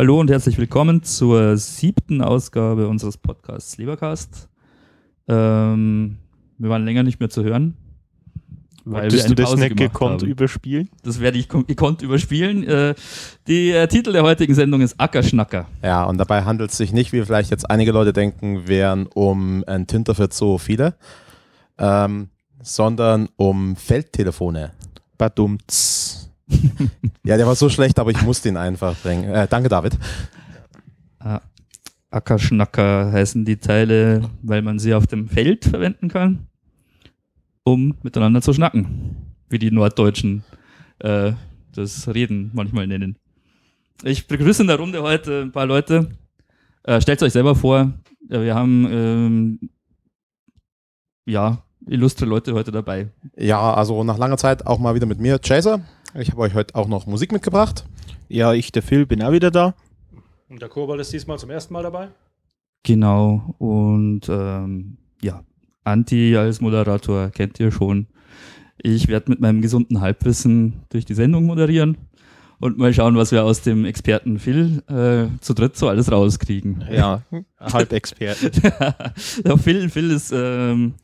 Hallo und herzlich willkommen zur siebten Ausgabe unseres Podcasts Lebercast. Ähm, wir waren länger nicht mehr zu hören. Weil Wolltest du das nicht gekonnt haben. überspielen? Das werde ich gekonnt überspielen. Äh, die äh, Titel der heutigen Sendung ist Ackerschnacker. Ja, und dabei handelt es sich nicht, wie vielleicht jetzt einige Leute denken, wären um ein Tinter für so viele, ähm, sondern um Feldtelefone. Badumts. ja, der war so schlecht, aber ich musste ihn einfach bringen. Äh, danke, David. Ah, Ackerschnacker heißen die Teile, weil man sie auf dem Feld verwenden kann um miteinander zu schnacken, wie die Norddeutschen äh, das Reden manchmal nennen. Ich begrüße in der Runde heute ein paar Leute. Äh, stellt euch selber vor, wir haben ähm, ja illustre Leute heute dabei. Ja, also nach langer Zeit auch mal wieder mit mir, Chaser. Ich habe euch heute auch noch Musik mitgebracht. Ja, ich, der Phil, bin auch wieder da. Und der Kobold ist diesmal zum ersten Mal dabei. Genau, und ähm, ja, Anti als Moderator kennt ihr schon. Ich werde mit meinem gesunden Halbwissen durch die Sendung moderieren und mal schauen, was wir aus dem Experten Phil äh, zu dritt so alles rauskriegen. Ja, Halbexperten. ja, Phil, Phil ist ähm,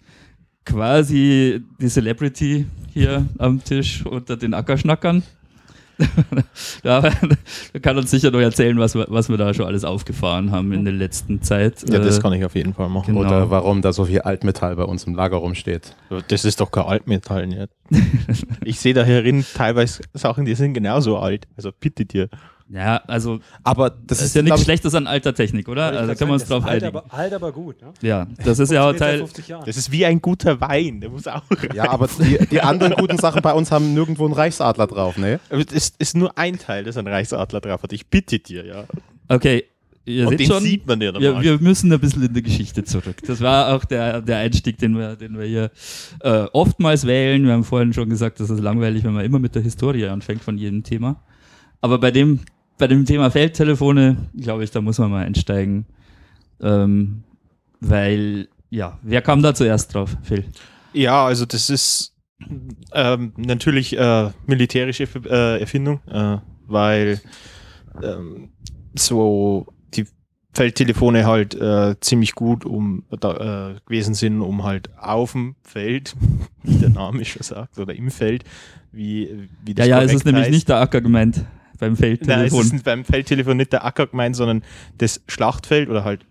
quasi die Celebrity hier am Tisch unter den Ackerschnackern. ja, da kann uns sicher noch erzählen, was wir, was wir da schon alles aufgefahren haben in der letzten Zeit. Ja, das äh, kann ich auf jeden Fall machen. Genau. Oder warum da so viel Altmetall bei uns im Lager rumsteht. Das ist doch kein Altmetall jetzt. ich sehe da herin teilweise Sachen, die sind genauso alt. Also bitte dir. Ja, also, aber das, ist, ist ja nichts Schlechtes an alter Technik, oder? Also kann man uns drauf alt einigen. Aber, alt, aber gut. Ne? Ja, das ist ja auch Teil. Das ist wie ein guter Wein, der muss auch. Ja, aber die, die anderen guten Sachen bei uns haben nirgendwo einen Reichsadler drauf, ne? Es ist nur ein Teil, das ein Reichsadler drauf hat. Ich bitte dir, ja. Okay, Ihr und den schon, sieht man ja wir, wir, müssen ein bisschen in die Geschichte zurück. Das war auch der, der Einstieg, den wir, den wir hier äh, oftmals wählen. Wir haben vorhin schon gesagt, das ist langweilig, wenn man immer mit der Historie anfängt von jedem Thema. Aber bei dem bei dem Thema Feldtelefone, glaube ich, da muss man mal einsteigen. Ähm, weil, ja, wer kam da zuerst drauf, Phil? Ja, also das ist ähm, natürlich äh, militärische äh, Erfindung, äh, weil ähm, so die Feldtelefone halt äh, ziemlich gut um äh, gewesen sind, um halt auf dem Feld, wie der Name schon sagt, oder im Feld, wie, wie das Ja, ja, es ist nämlich nicht der Acker gemeint beim Feldtelefon. Nein, es ist beim Feldtelefon nicht der Acker gemeint, sondern das Schlachtfeld oder halt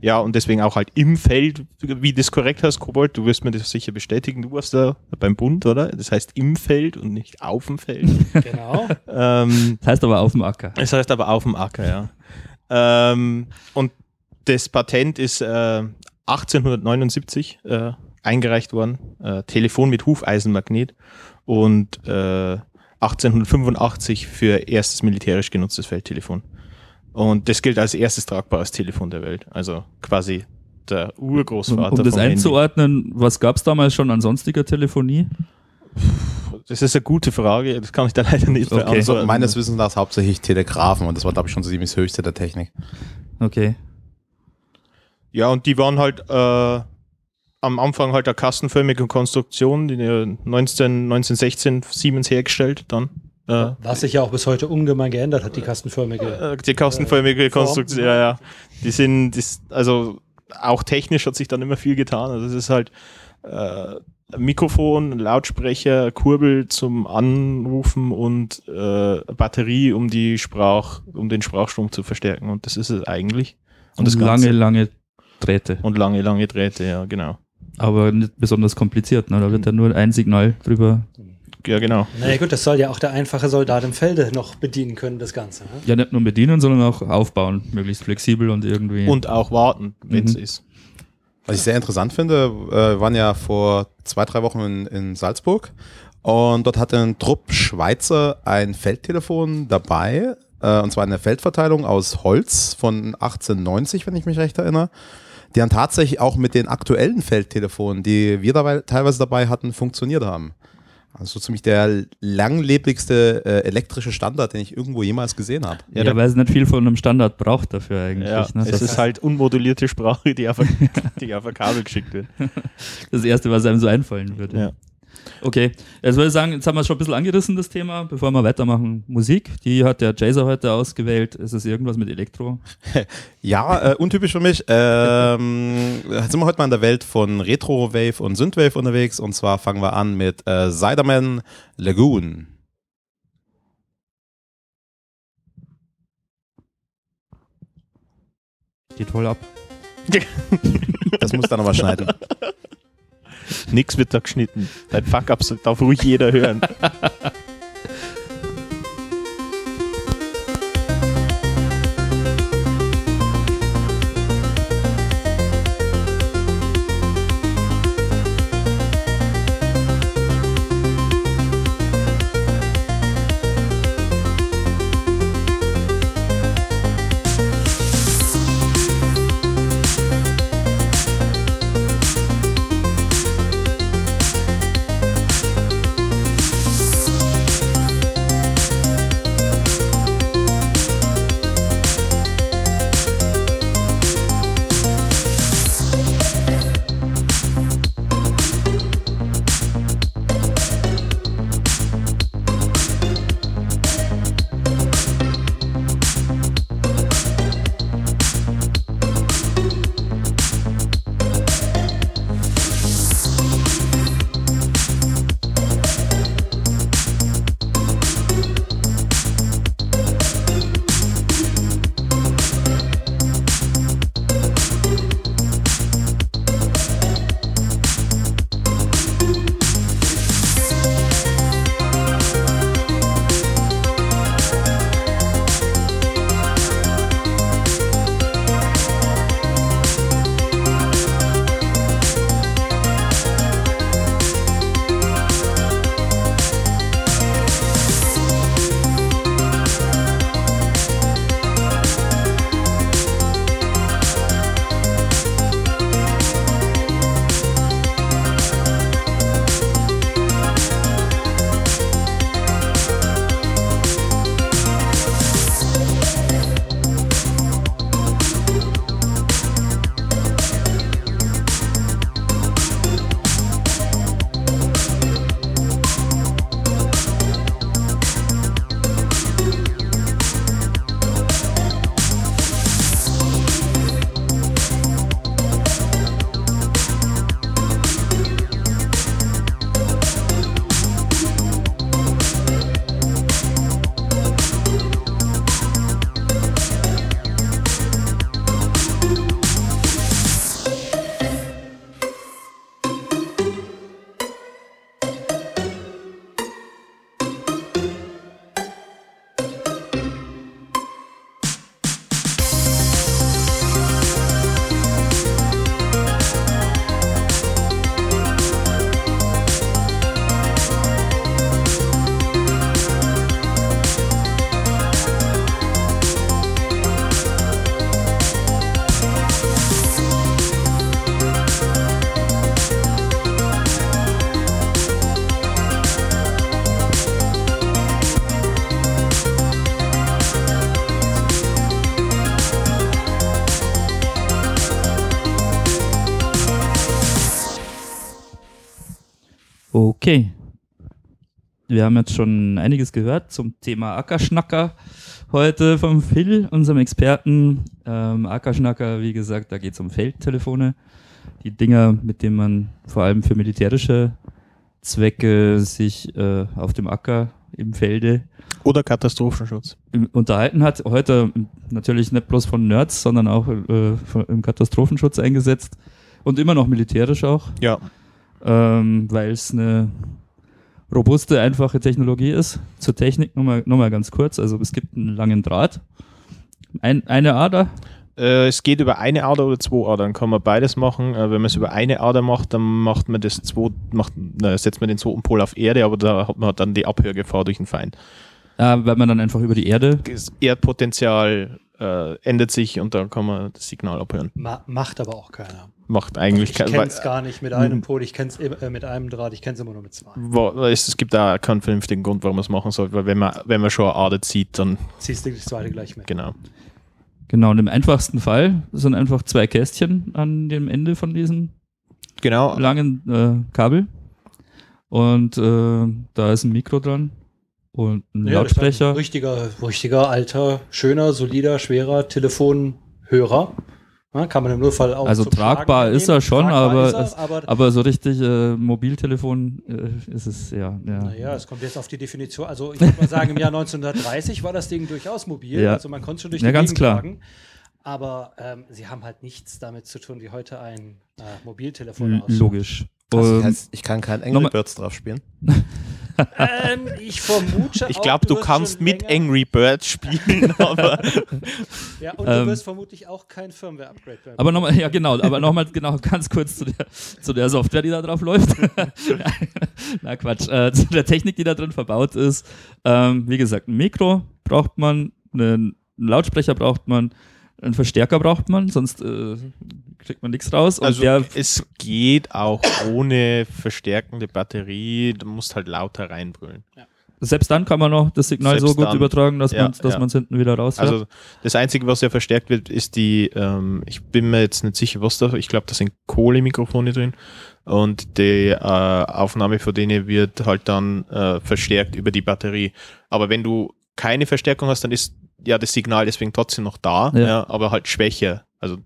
ja, und deswegen auch halt im Feld, wie das korrekt heißt, Kobold, du wirst mir das sicher bestätigen, du warst da beim Bund, oder? Das heißt im Feld und nicht auf dem Feld. Genau. ähm, das heißt aber auf dem Acker. Das heißt aber auf dem Acker, ja. Ähm, und das Patent ist äh, 1879 äh, eingereicht worden, äh, Telefon mit Hufeisenmagnet und äh, 1885 für erstes militärisch genutztes Feldtelefon. Und das gilt als erstes tragbares Telefon der Welt. Also quasi der Urgroßvater. Um, um das einzuordnen, Handy. was gab es damals schon an sonstiger Telefonie? Das ist eine gute Frage, das kann ich da leider nicht okay. beantworten. Also meines Wissens nach hauptsächlich Telegrafen und das war, glaube ich, schon so ziemlich das Höchste der Technik. Okay. Ja, und die waren halt äh, am Anfang halt eine kastenförmige Konstruktion, die 19, 1916 Siemens hergestellt dann. Äh, Was sich ja auch bis heute ungemein geändert hat, die kastenförmige. Äh, die kastenförmige äh, Konstruktion, ja, ja. Die sind, das, also auch technisch hat sich dann immer viel getan. Also es ist halt äh, Mikrofon, Lautsprecher, Kurbel zum Anrufen und äh, Batterie, um die Sprach, um den Sprachstrom zu verstärken. Und das ist es eigentlich. Und, und das lange, Ganze. lange Drähte. Und lange, lange Drähte, ja, genau aber nicht besonders kompliziert. Ne? Da wird ja nur ein Signal drüber. Ja, genau. Naja gut, das soll ja auch der einfache Soldat im Felde noch bedienen können, das Ganze. Ne? Ja, nicht nur bedienen, sondern auch aufbauen, möglichst flexibel und irgendwie. Und auch warten, wenn es mhm. ist. Was ich sehr interessant finde, äh, waren ja vor zwei, drei Wochen in, in Salzburg und dort hatte ein Trupp Schweizer ein Feldtelefon dabei, äh, und zwar eine Feldverteilung aus Holz von 1890, wenn ich mich recht erinnere die dann tatsächlich auch mit den aktuellen Feldtelefonen, die wir dabei, teilweise dabei hatten, funktioniert haben. Also so ziemlich der langlebigste äh, elektrische Standard, den ich irgendwo jemals gesehen habe. Ja, ja, weil es nicht viel von einem Standard braucht dafür eigentlich. Ja, ne? Es ist halt unmodulierte Sprache, die auf, die auf ein Kabel geschickt wird. Das Erste, was einem so einfallen würde. Ja. Okay, jetzt würde ich sagen, jetzt haben wir schon ein bisschen angerissen, das Thema. Bevor wir weitermachen, Musik, die hat der Jaser heute ausgewählt. Ist es irgendwas mit Elektro? Ja, äh, untypisch für mich. Ähm, sind wir heute mal in der Welt von Retro-Wave und Synthwave unterwegs. Und zwar fangen wir an mit äh, Siderman Lagoon. Geht voll ab. Das muss dann aber schneiden. Nix wird da geschnitten. Dein Fuck-up darf ruhig jeder hören. Wir haben jetzt schon einiges gehört zum Thema Ackerschnacker heute vom Phil, unserem Experten. Ähm, Ackerschnacker, wie gesagt, da geht es um Feldtelefone. Die Dinger, mit denen man vor allem für militärische Zwecke sich äh, auf dem Acker im Felde Oder Katastrophenschutz. unterhalten hat. Heute natürlich nicht bloß von Nerds, sondern auch äh, im Katastrophenschutz eingesetzt und immer noch militärisch auch Ja. ähm, weil es eine robuste, einfache Technologie ist. Zur Technik nochmal noch mal ganz kurz. Also es gibt einen langen Draht, ein, eine Ader. Äh, es geht über eine Ader oder zwei Adern, kann man beides machen. Äh, wenn man es über eine Ader macht, dann macht man das zwei, macht, na, setzt man den zweiten Pol auf Erde, aber da hat man dann die Abhörgefahr durch den Feind. Äh, weil man dann einfach über die Erde. Das Erdpotenzial äh, ändert sich und dann kann man das Signal abhören. Ma macht aber auch keiner. Macht eigentlich Ich kein- kenne es gar nicht mit einem Mhm. Pol, ich kenne es äh, mit einem Draht, ich kenne es immer nur mit zwei. Wa- Es, es gibt da keinen vernünftigen Grund, warum man es machen sollte, weil wenn man, wenn man schon eine Ader zieht, dann Ziehst du das zweite gleich mit. genau. Genau, und im einfachsten Fall sind einfach zwei Kästchen an dem Ende von diesem Genau. langen äh, Kabel. Und äh, da ist ein Mikro dran und ein Ja, Lautsprecher. Ein richtiger, richtiger, alter, schöner, solider, schwerer Telefonhörer. Ja, kann man im Notfall auch Also tragbar Tragen ist er schon, aber ist er, aber Aber so richtig äh, Mobiltelefon äh, ist es ja. ja. Naja, es kommt jetzt auf die Definition. Also ich würde mal sagen, im Jahr 1930 war das Ding durchaus mobil. Ja. Also man konnte schon durch Ja, die ganz Gegend klar. tragen. Aber ähm, sie haben halt nichts damit zu tun, wie heute ein äh, Mobiltelefon aussieht. Logisch. Also, das Ähm, heißt, ich kann kein Angry Birds drauf spielen. Ähm, ich vermute Ich glaube, du wirst kannst mit länger- Angry Birds spielen, aber Ja, und du Ähm, wirst vermutlich auch kein Firmware-Upgrade mehr aber nochmal, ja genau, aber nochmal genau ganz kurz zu der, zu der Software, die da drauf läuft. Na Quatsch, äh, zu der Technik, die da drin verbaut ist. Ähm, wie gesagt, ein Mikro braucht man, einen Lautsprecher braucht man, einen Verstärker braucht man, sonst äh, kriegt man nichts raus. Und also der, es geht auch ohne verstärkende Batterie. Du musst halt lauter reinbrüllen. selbst dann kann man noch das Signal Selbst so gut dann. übertragen, dass Ja, man dass ja. man es hinten wieder raus Also das Einzige, was ja verstärkt wird, ist die, ähm, ich bin mir jetzt nicht sicher, was da, ich glaube, da sind Kohlemikrofone drin und die äh, Aufnahme von denen wird halt dann äh, verstärkt über die Batterie. Aber wenn du keine Verstärkung hast, dann ist ja das Signal deswegen trotzdem noch da, Ja. ja. aber halt schwächer. Also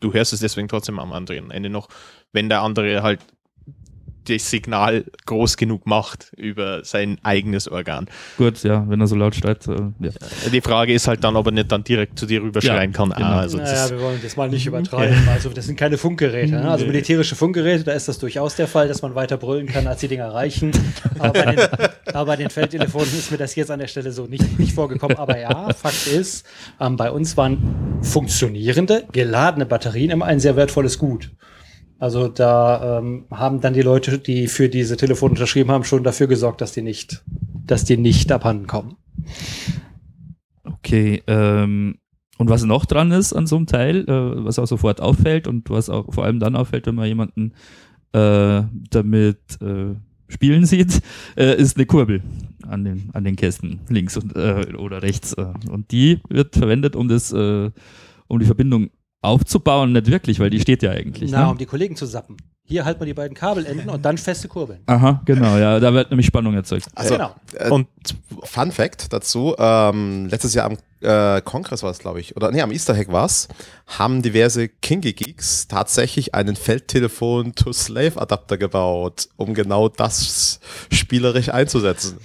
du hörst es deswegen trotzdem am anderen Ende noch, wenn der andere halt das Signal groß genug macht über sein eigenes Organ. Gut, ja, wenn er so laut schreit. Äh, ja. Die Frage ist halt dann, ob er nicht dann direkt zu dir rüberschreien Ja, kann. genau. Ah, also das naja, wir wollen das mal nicht übertreiben. Also das sind keine Funkgeräte. Ne? Also militärische Funkgeräte, da ist das durchaus der Fall, dass man weiter brüllen kann, als die Dinger reichen. Aber bei den, aber bei den Feldtelefonen ist mir das jetzt an der Stelle so nicht, nicht vorgekommen. Aber ja, Fakt ist, ähm, bei uns waren funktionierende, geladene Batterien immer ein sehr wertvolles Gut. Also da ähm, haben dann die Leute, die für diese Telefone unterschrieben haben, schon dafür gesorgt, dass die nicht, dass die nicht abhanden kommen. Okay, ähm, und was noch dran ist an so einem Teil, äh, was auch sofort auffällt und was auch vor allem dann auffällt, wenn man jemanden äh, damit äh, spielen sieht, äh, ist eine Kurbel an den, an den Kästen links und, äh, oder rechts. Äh. Und die wird verwendet, um das, äh, um die Verbindung aufzubauen, nicht wirklich, weil die steht ja eigentlich. Na, ne? um die Kollegen zu sappen. Hier halt man die beiden Kabelenden und dann feste Kurbeln. Aha, genau, ja, da wird nämlich Spannung erzeugt. Also, genau. äh, und Fun Fact dazu: ähm, Letztes Jahr am äh, Kongress war es, glaube ich, oder nee, am Easter Hack war es, haben diverse Kinky Geeks tatsächlich einen Feldtelefon-to-Slave-Adapter gebaut, um genau das spielerisch einzusetzen.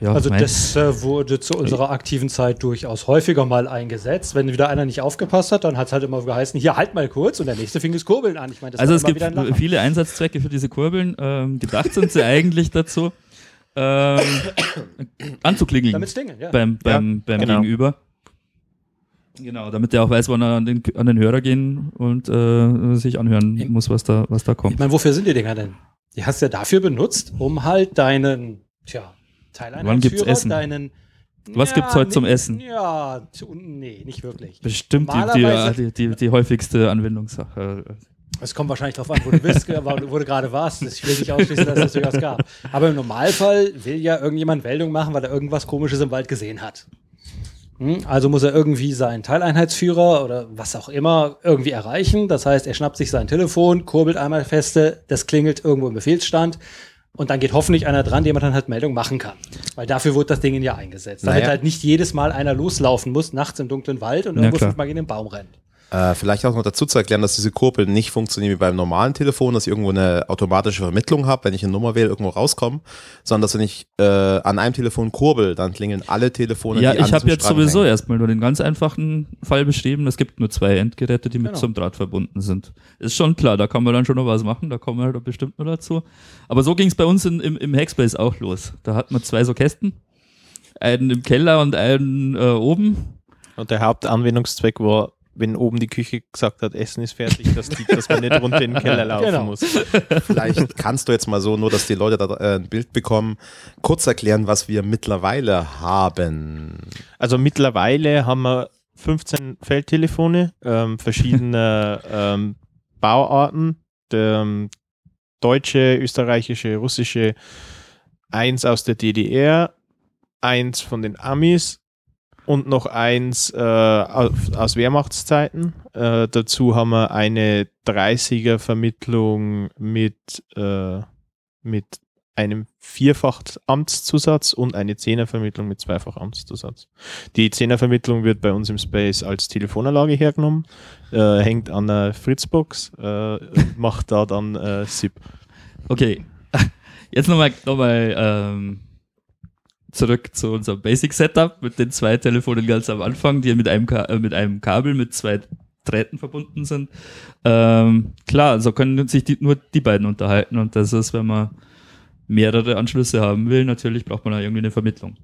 Ja, Also mein- das äh, wurde zu unserer aktiven Zeit durchaus häufiger mal eingesetzt. Wenn wieder einer nicht aufgepasst hat, dann hat es halt immer geheißen, hier halt mal kurz und der nächste fing das Kurbeln an. Ich meine, das Also es gibt ein viele Einsatzzwecke für diese Kurbeln. Ähm, gedacht sind sie eigentlich dazu, ähm, anzuklingeln Damit Dinge, ja. beim, beim, beim genau. Gegenüber. Genau, damit der auch weiß, wann er an den, an den Hörer gehen und äh, sich anhören Ich- muss, was da, was da Ich kommt. meine, wofür sind die Dinger denn? Die hast du ja dafür benutzt, um halt deinen, tja, Wann gibt's Essen? deinen Was gibt's heute zum Essen? Ja, zu, nee, nicht wirklich. Bestimmt die, die, die, die, die häufigste Anwendungssache. Es kommt wahrscheinlich darauf an, wo du bist, wo du gerade warst. Ich will nicht ausschließen, dass es das durchaus gab. Aber im Normalfall will ja irgendjemand Meldung machen, weil er irgendwas Komisches im Wald gesehen hat. Hm, Also muss er irgendwie seinen Teileinheitsführer oder was auch immer irgendwie erreichen. Das heißt, er schnappt sich sein Telefon, kurbelt einmal feste, das klingelt irgendwo im Befehlsstand. Und dann geht hoffentlich einer dran, dem man dann halt Meldung machen kann. Weil dafür wurde das Ding ja eingesetzt. Damit Naja. halt nicht jedes Mal einer loslaufen muss, nachts im dunklen Wald und Ja, irgendwo klar. fünfmal in den Baum rennt. Äh, vielleicht auch noch dazu zu erklären, dass diese Kurbeln nicht funktionieren wie beim normalen Telefon, dass ich irgendwo eine automatische Vermittlung habe, wenn ich eine Nummer wähle, irgendwo rauskomme, sondern dass wenn ich äh, an einem Telefon kurbel, dann klingeln alle Telefone, Ja, ich habe jetzt sowieso hängen. erstmal nur den ganz einfachen Fall beschrieben. Es gibt nur zwei Endgeräte, die mit Genau. zum Draht verbunden sind. Ist schon klar, da kann man dann schon noch was machen, da kommen wir halt bestimmt noch dazu. Aber so ging es bei uns in, im, im Hackspace auch los. Da hatten wir zwei so Kästen, einen im Keller und einen äh, oben. Und der Hauptanwendungszweck war, wenn oben die Küche gesagt hat, Essen ist fertig, dass, die, dass man nicht runter in den Keller laufen Genau. muss. Vielleicht kannst du jetzt mal so, nur dass die Leute da äh, ein Bild bekommen, kurz erklären, was wir mittlerweile haben. Also mittlerweile haben wir 15 Feldtelefone, ähm, verschiedene ähm, Bauarten, der, ähm, deutsche, österreichische, russische, eins aus der DDR, eins von den Amis und noch eins äh, aus, Wehrmachtszeiten. Äh, dazu haben wir eine 30er Vermittlung mit, äh, mit einem vierfach Amtszusatz und eine Zehnervermittlung mit zweifach Amtszusatz. Die Zehnervermittlung wird bei uns im Space als Telefonanlage hergenommen, äh, hängt an der Fritzbox, äh, macht da dann äh, SIP. Okay, jetzt nochmal noch mal, ähm, zurück zu unserem Basic Setup mit den zwei Telefonen ganz am Anfang, die mit einem, Ka äh, mit einem Kabel mit zwei Drähten verbunden sind. Ähm, klar, so können sich die, nur die beiden unterhalten und das ist, wenn man mehrere Anschlüsse haben will, natürlich braucht man da irgendwie eine Vermittlung.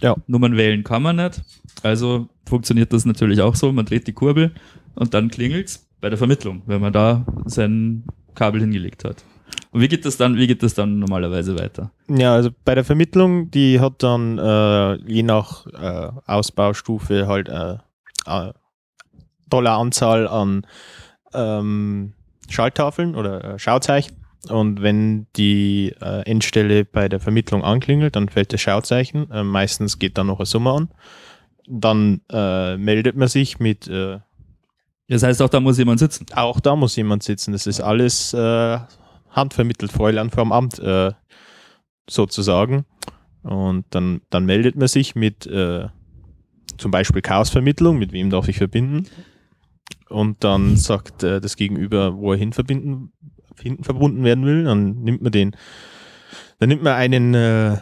Ja. Nummern wählen kann man nicht, also funktioniert das natürlich auch so, man dreht die Kurbel und dann klingelt's bei der Vermittlung, wenn man da sein Kabel hingelegt hat. Und wie geht das dann, wie geht das dann normalerweise weiter? Ja, also bei der Vermittlung, die hat dann äh, je nach äh, Ausbaustufe halt äh, äh, tolle Anzahl an ähm, Schalttafeln oder äh, Schauzeichen. Und wenn die äh, Endstelle bei der Vermittlung anklingelt, dann fällt das Schauzeichen. Äh, meistens geht dann noch eine Summe an. Dann meldet man sich mit, Das heißt, auch da muss jemand sitzen. auch da muss jemand sitzen. Das ist alles äh, handvermittelt, Fräulein vom Amt äh, sozusagen. Und dann, dann meldet man sich mit äh, zum Beispiel Chaosvermittlung, mit wem darf ich verbinden. Und dann sagt äh, das Gegenüber, wo er hin verbinden, hinten verbunden werden will. Dann nimmt man den, dann nimmt man einen äh,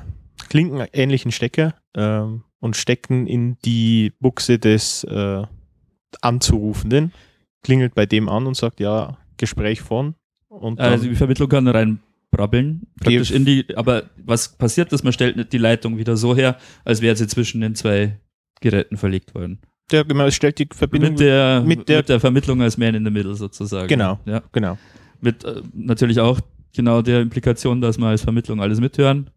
klinkenähnlichen Stecker ähm, und steckt ihn in die Buchse des äh, Anzurufenden, klingelt bei dem an und sagt, ja, Gespräch von. Und Also die Vermittlung kann rein brabbeln, praktisch in die, aber was passiert ist, man stellt die Leitung wieder so her, als wäre sie zwischen den zwei Geräten verlegt worden. der genau, es stellt die Verbindung Mit der, mit mit, der- der, Vermittlung als Man in the Middle sozusagen. Genau. Ja. genau. Mit äh, natürlich auch genau der Implikation, dass man als Vermittlung alles mithören.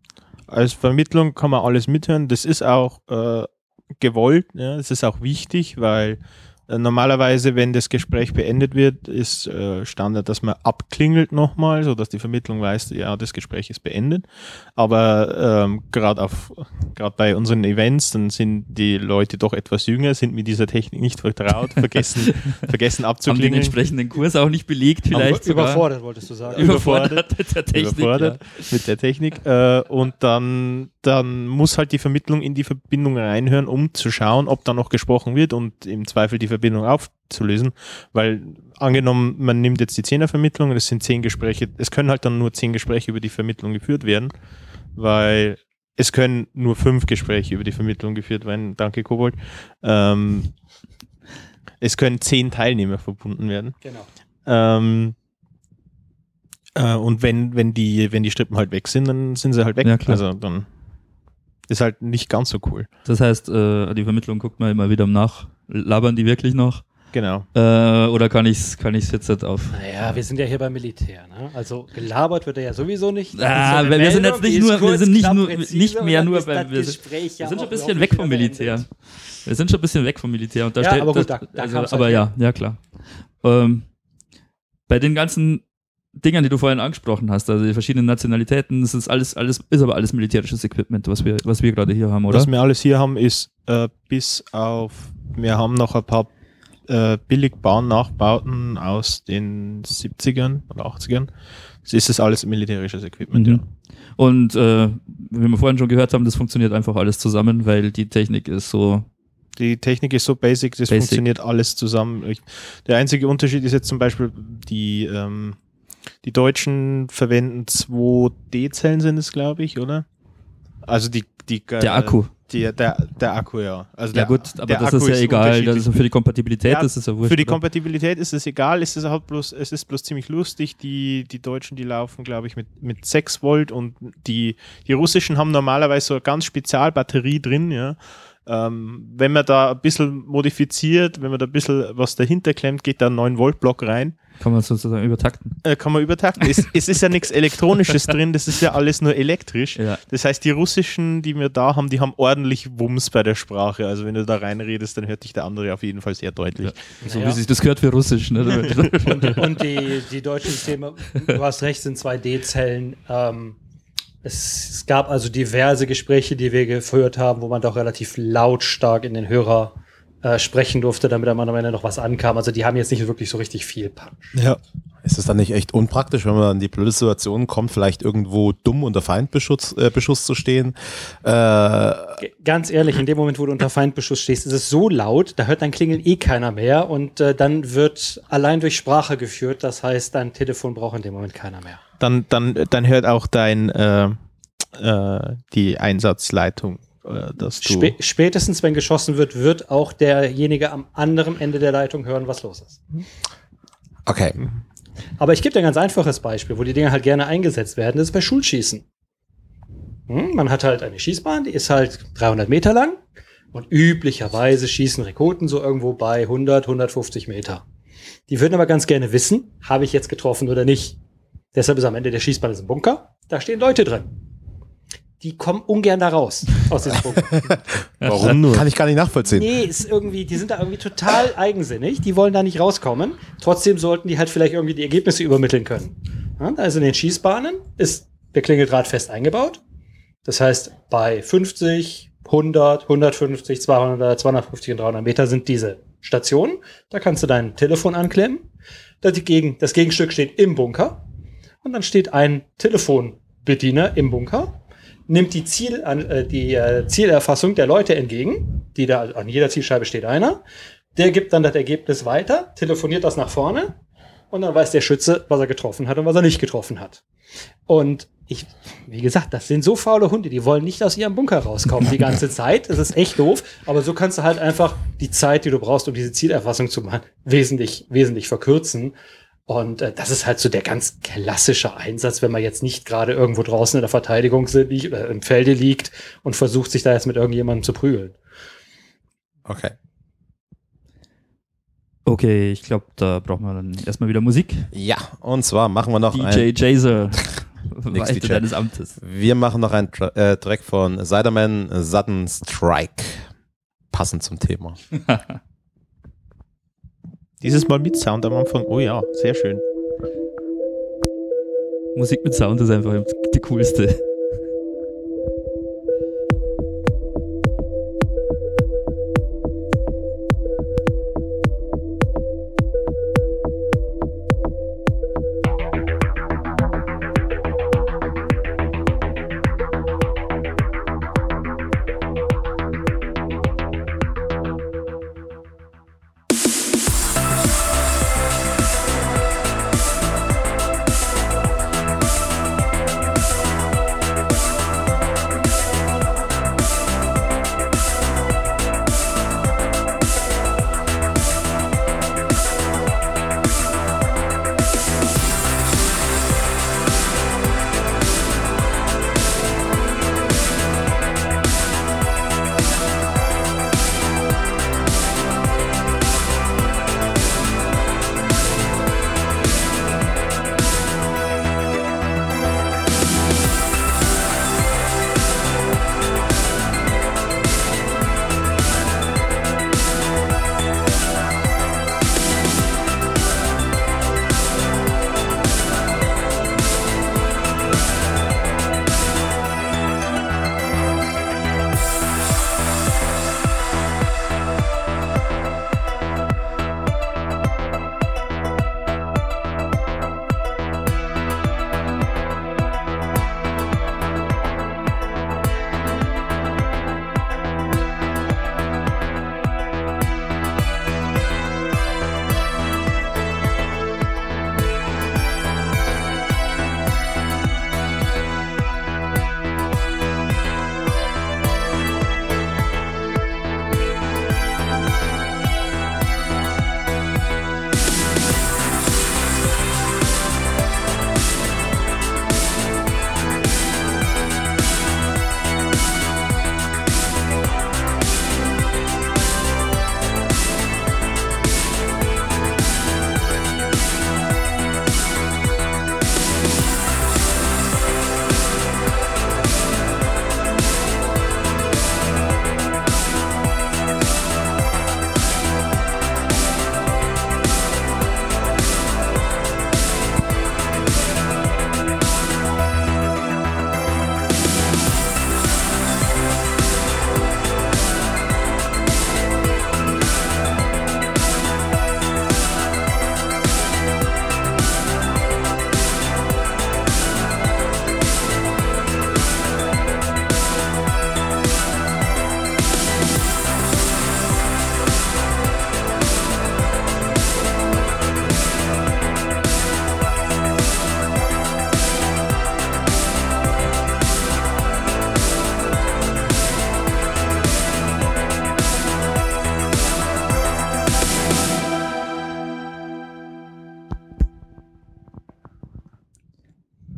Als Vermittlung kann man alles mithören. Das ist auch äh, gewollt. Ja. Das ist auch wichtig, weil normalerweise, wenn das Gespräch beendet wird, ist äh, Standard, dass man abklingelt nochmal, sodass die Vermittlung weiß, ja, das Gespräch ist beendet. Aber ähm, gerade auf gerade bei unseren Events, dann sind die Leute doch etwas jünger, sind mit dieser Technik nicht vertraut, vergessen, vergessen Haben den abzuklingeln. entsprechenden Kurs auch nicht belegt, vielleicht sogar. Überfordert, wolltest du sagen. Überfordert mit der Technik. überfordert mit der Technik. Äh, und dann, dann muss halt die Vermittlung in die Verbindung reinhören, um zu schauen, ob da noch gesprochen wird und im Zweifel die Verbindung aufzulösen. Weil angenommen, man nimmt jetzt die Zehnervermittlung, das sind zehn Gespräche, es können halt dann nur zehn Gespräche über die Vermittlung geführt werden, weil es können nur fünf Gespräche über die Vermittlung geführt werden. Danke, Kobold. Ähm, es können zehn Teilnehmer verbunden werden. Genau. Ähm, äh, und wenn, wenn, die, wenn die Strippen halt weg sind, dann sind sie halt weg. Ja, klar. Also dann ist halt nicht ganz so cool. Das heißt, äh, die Vermittlung guckt man immer wieder nach. Labern die wirklich noch? Genau. Äh, oder kann ich es kann ich's jetzt nicht auf? Naja, wir sind ja hier beim Militär. Ne? Also gelabert wird er ja sowieso nicht. Ah, ist so wir- wir sind Meldung, jetzt nicht nur- wir sind nicht nur- präzise nicht mehr nur beim- wir sind- Gespräch Wir sind schon ein bisschen weg vom Militär. Wir sind schon ein bisschen weg vom Militär. Und da Ja, steht, aber gut, da- da also, aber halt ja, ja klar. Ähm, bei den ganzen Dingern, die du vorhin angesprochen hast, also die verschiedenen Nationalitäten, das ist alles, alles, ist aber alles militärisches Equipment, was wir, was wir gerade hier haben, oder? Was wir alles hier haben, ist äh, bis auf, wir haben noch ein paar äh, Billigbahn-Nachbauten aus den 70ern oder 80ern. Das ist das alles militärisches Equipment, Mhm. ja. Und äh, wie wir vorhin schon gehört haben, das funktioniert einfach alles zusammen, weil die Technik ist so. Die Technik ist so basic, das Basic. funktioniert alles zusammen. Ich, der einzige Unterschied ist jetzt zum Beispiel, die, ähm, die Deutschen verwenden 2D-Zellen sind es, glaube ich, oder? Also die, die äh, Der Akku. Die, der, der Akku, ja. Also Ja der, gut, aber das Akku ist ja egal. unterschiedlich. Also für die Kompatibilität Ja, ist es ja wurscht. Für die oder? Kompatibilität ist es egal, es ist halt bloß, es ist bloß ziemlich lustig. Die, die Deutschen, die laufen, glaube ich, mit, mit 6 Volt und die, die russischen haben normalerweise so eine ganz Spezialbatterie drin, ja. Ähm, wenn man da ein bisschen modifiziert, wenn man da ein bisschen was dahinter klemmt, geht da ein 9-Volt-Block rein, Kann man sozusagen übertakten. äh, kann man übertakten. es, es ist ja nichts Elektronisches drin, das ist ja alles nur elektrisch. Ja. Das heißt, die russischen, die wir da haben, die haben ordentlich Wumms bei der Sprache. Also wenn du da reinredest, dann hört dich der andere auf jeden Fall sehr deutlich. So Naja. wie sich das gehört für Russisch. Ne? Und, und die, die deutschen Systeme, du hast recht, sind 2D-Zellen. Ähm, es, gab also diverse Gespräche, die wir geführt haben, wo man doch relativ lautstark in den Hörer äh, sprechen durfte, damit am Ende noch was ankam. Also die haben jetzt nicht wirklich so richtig viel Punch. Ja. Ist es dann nicht echt unpraktisch, wenn man in die blöde Situation kommt, vielleicht irgendwo dumm unter Feindbeschuss äh, Beschuss zu stehen? Äh, Ganz ehrlich, in dem Moment, wo du unter Feindbeschuss stehst, ist es so laut, da hört dein Klingeln eh keiner mehr und äh, dann wird allein durch Sprache geführt. Das heißt, dein Telefon braucht in dem Moment keiner mehr. Dann, dann, dann hört auch dein äh, äh, die Einsatzleitung, äh, dass du. Spä spätestens, wenn geschossen wird, wird auch derjenige am anderen Ende der Leitung hören, was los ist. okay. Aber ich gebe dir ein ganz einfaches Beispiel, wo die Dinge halt gerne eingesetzt werden, das ist bei Schulschießen. Hm, man hat halt eine Schießbahn, die ist halt 300 Meter lang und üblicherweise schießen Rekruten so irgendwo bei 100, 150 Meter. Die würden aber ganz gerne wissen, habe ich jetzt getroffen oder nicht. Deshalb ist am Ende der Schießbahn ist ein Bunker, da stehen Leute drin. Die kommen ungern da raus aus diesem Bunker. Warum nur? Kann ich gar nicht nachvollziehen. Nee, ist irgendwie, die sind da irgendwie total eigensinnig. Die wollen da nicht rauskommen. Trotzdem sollten die halt vielleicht irgendwie die Ergebnisse übermitteln können. Ja, also in den Schießbahnen ist der Klingeldraht fest eingebaut. Das heißt, bei 50, 100, 150, 200, 250 und 300 Meter sind diese Stationen. Da kannst du dein Telefon anklemmen. Das, die Gegen, das Gegenstück steht im Bunker. Und dann steht ein Telefonbediener im Bunker, nimmt die, Ziel, äh, die äh, Zielerfassung der Leute entgegen. Die da, an jeder Zielscheibe steht einer. Der gibt dann das Ergebnis weiter, telefoniert das nach vorne und dann weiß der Schütze, was er getroffen hat und was er nicht getroffen hat. Und ich, wie gesagt, das sind so faule Hunde, die wollen nicht aus ihrem Bunker rauskommen die ganze Zeit. Das ist echt doof. Aber so kannst du halt einfach die Zeit, die du brauchst, um diese Zielerfassung zu machen, wesentlich, wesentlich verkürzen. Und äh, das ist halt so der ganz klassische Einsatz, wenn man jetzt nicht gerade irgendwo draußen in der Verteidigung liegt oder im Felde liegt und versucht, sich da jetzt mit irgendjemandem zu prügeln. Okay. Okay, ich glaube, da brauchen wir dann erstmal wieder Musik. Ja, und zwar machen wir noch DJ ein, Jaser. Weite DJ. deines Amtes. wir machen noch einen Tra äh, Track von Siderman Sudden Strike. Passend zum Thema. Dieses Mal mit Sound am Anfang. Oh ja, sehr schön. Musik mit Sound ist einfach die coolste.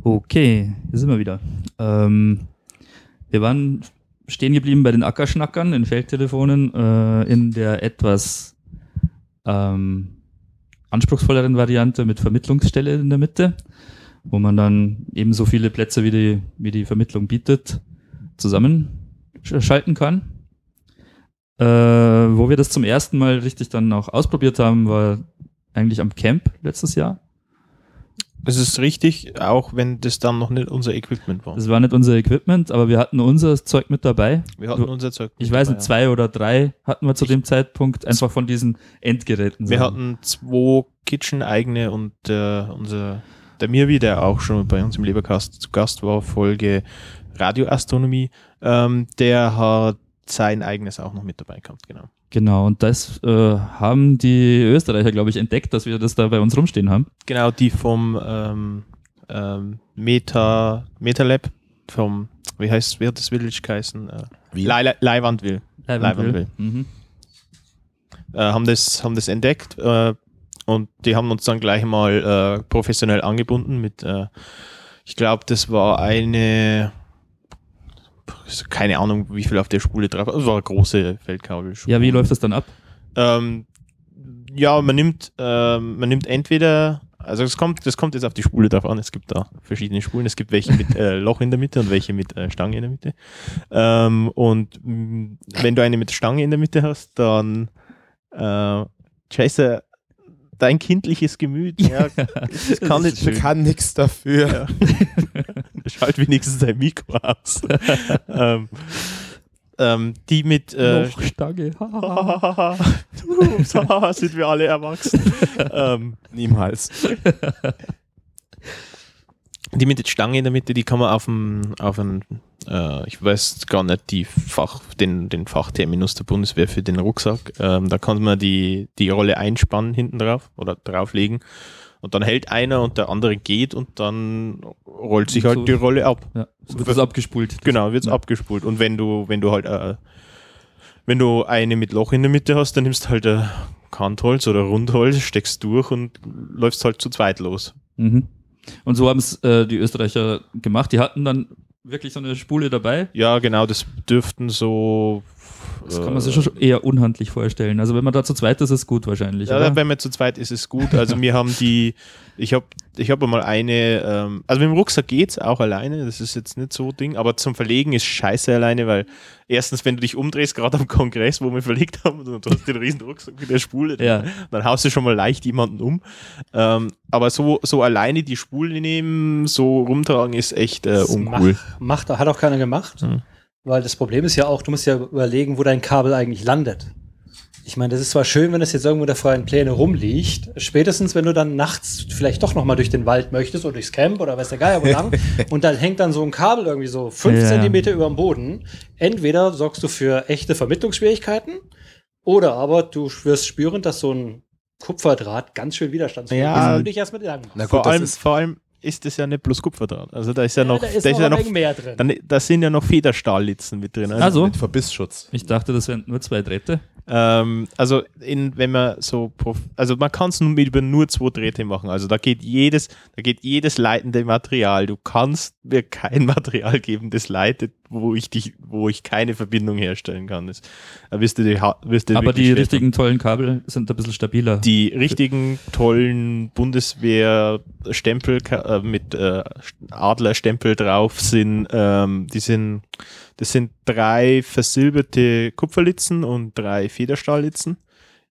Okay, hier sind wir wieder. Ähm, wir waren stehen geblieben bei den Ackerschnackern in Feldtelefonen äh, in der etwas ähm, anspruchsvolleren Variante mit Vermittlungsstelle in der Mitte, wo man dann ebenso viele Plätze wie die, wie die Vermittlung bietet, zusammenschalten kann. Äh, wo wir das zum ersten Mal richtig dann auch ausprobiert haben, war eigentlich am Camp letztes Jahr. Es ist richtig, auch wenn das dann noch nicht unser Equipment war. Das war nicht unser Equipment, aber wir hatten unser Zeug mit dabei. Wir hatten unser Zeug. Ich weiß nicht, zwei oder drei hatten wir zu dem Zeitpunkt einfach von diesen Endgeräten. Wir hatten zwei Kitchen-eigene und äh, unser, der Mirvi, der auch schon bei uns im Lebercast zu Gast war, Folge Radioastronomie, ähm, der hat sein eigenes auch noch mit dabei gehabt, genau. Genau, und das äh, haben die Österreicher, glaube ich, entdeckt, dass wir das da bei uns rumstehen haben. Genau, die vom ähm, ähm, Meta, MetaLab, vom, wie heißt, wie hat das Village geheißen? Äh, Wie? Le Le Leihwandwill. Leihwandwill. Mhm. Äh, haben, das, haben das entdeckt äh, und die haben uns dann gleich mal äh, professionell angebunden mit, äh, ich glaube, das war eine, keine Ahnung, wie viel auf der Spule drauf, es war eine große Feldkabel. Ja, wie läuft das dann ab? Ähm, ja, man nimmt, ähm, man nimmt entweder, also es kommt, das kommt jetzt auf die Spule drauf an. Es gibt da verschiedene Spulen. Es gibt welche mit äh, Loch in der Mitte und welche mit äh, Stange in der Mitte. Ähm, und mh, wenn du eine mit Stange in der Mitte hast, dann äh, Chaser, dein kindliches Gemüt, ja, kann nicht, kann nichts dafür. schalt wenigstens dein Mikro aus. ähm, ähm, die mit äh, Stange. Ups, haha, sind wir alle erwachsen. ähm, Niemals. die mit der Stange in der Mitte, die kann man auf dem, auf dem äh, ich weiß gar nicht, die Fach, den, den Fachterminus der Bundeswehr für den Rucksack. Ähm, da kann man die, die Rolle einspannen hinten drauf oder drauflegen. Und dann hält einer und der andere geht und dann rollt sich halt So- die Rolle ab. Ja, so wird das abgespult. Genau, wird's Ja. abgespult. Und wenn du, wenn du halt, äh, wenn du eine mit Loch in der Mitte hast, dann nimmst du halt äh, Kantholz oder Rundholz, steckst durch und läufst halt zu zweit los. Mhm. Und so haben es äh, die Österreicher gemacht. Die hatten dann wirklich so eine Spule dabei. Ja, genau, das dürften so. Das kann man sich schon eher unhandlich vorstellen. Also wenn man da zu zweit ist, ist es gut wahrscheinlich. Ja, oder? wenn man zu zweit ist, ist es gut. Also wir haben die, ich habe ich hab mal eine, ähm, also mit dem Rucksack geht's auch alleine, das ist jetzt nicht so Ding, aber zum Verlegen ist scheiße alleine, weil erstens, wenn du dich umdrehst, gerade am Kongress, wo wir verlegt haben, und du hast den riesen Rucksack mit der Spule, Ja. dann haust du schon mal leicht jemanden um. Ähm, aber so, so alleine die Spule nehmen, so rumtragen, ist echt äh, uncool. Macht, macht, hat auch keiner gemacht. Mhm. Weil das Problem ist ja auch, du musst ja überlegen, wo dein Kabel eigentlich landet. Ich meine, das ist zwar schön, wenn das jetzt irgendwo in der freien Pläne rumliegt. Spätestens, wenn du dann nachts vielleicht doch noch mal durch den Wald möchtest oder durchs Camp oder weiß der Geier wo lang und dann hängt dann so ein Kabel irgendwie so fünf Ja. Zentimeter über dem Boden. Entweder sorgst du für echte Vermittlungsschwierigkeiten oder aber du wirst spüren, dass so ein Kupferdraht ganz schön widerstandsfähig Ja. ist, du dich erst mit lang machst. Na gut, Vor das allem, ist, vor allem ist das ja nicht bloß Kupferdraht. Also da ist ja, noch, da ist da noch ja ein noch mehr drin. dann, da sind ja noch Federstahllitzen mit drin. Also, mit Verbissschutz. ich dachte, das wären nur zwei Drähte. Ähm, also in, wenn man so, also man kann es nur mit über nur zwei Drähte machen. Also da geht jedes, da geht jedes leitende Material. Du kannst mir kein Material geben, das leitet, wo ich dich, wo ich keine Verbindung herstellen kann. Das, da wirst du die, wirst du Aber die schwer richtigen tollen Kabel sind ein bisschen stabiler. die richtigen tollen Bundeswehr-Stempel äh, mit äh, Adlerstempel drauf sind, ähm, die sind, das sind drei versilberte Kupferlitzen und drei Federstahllitzen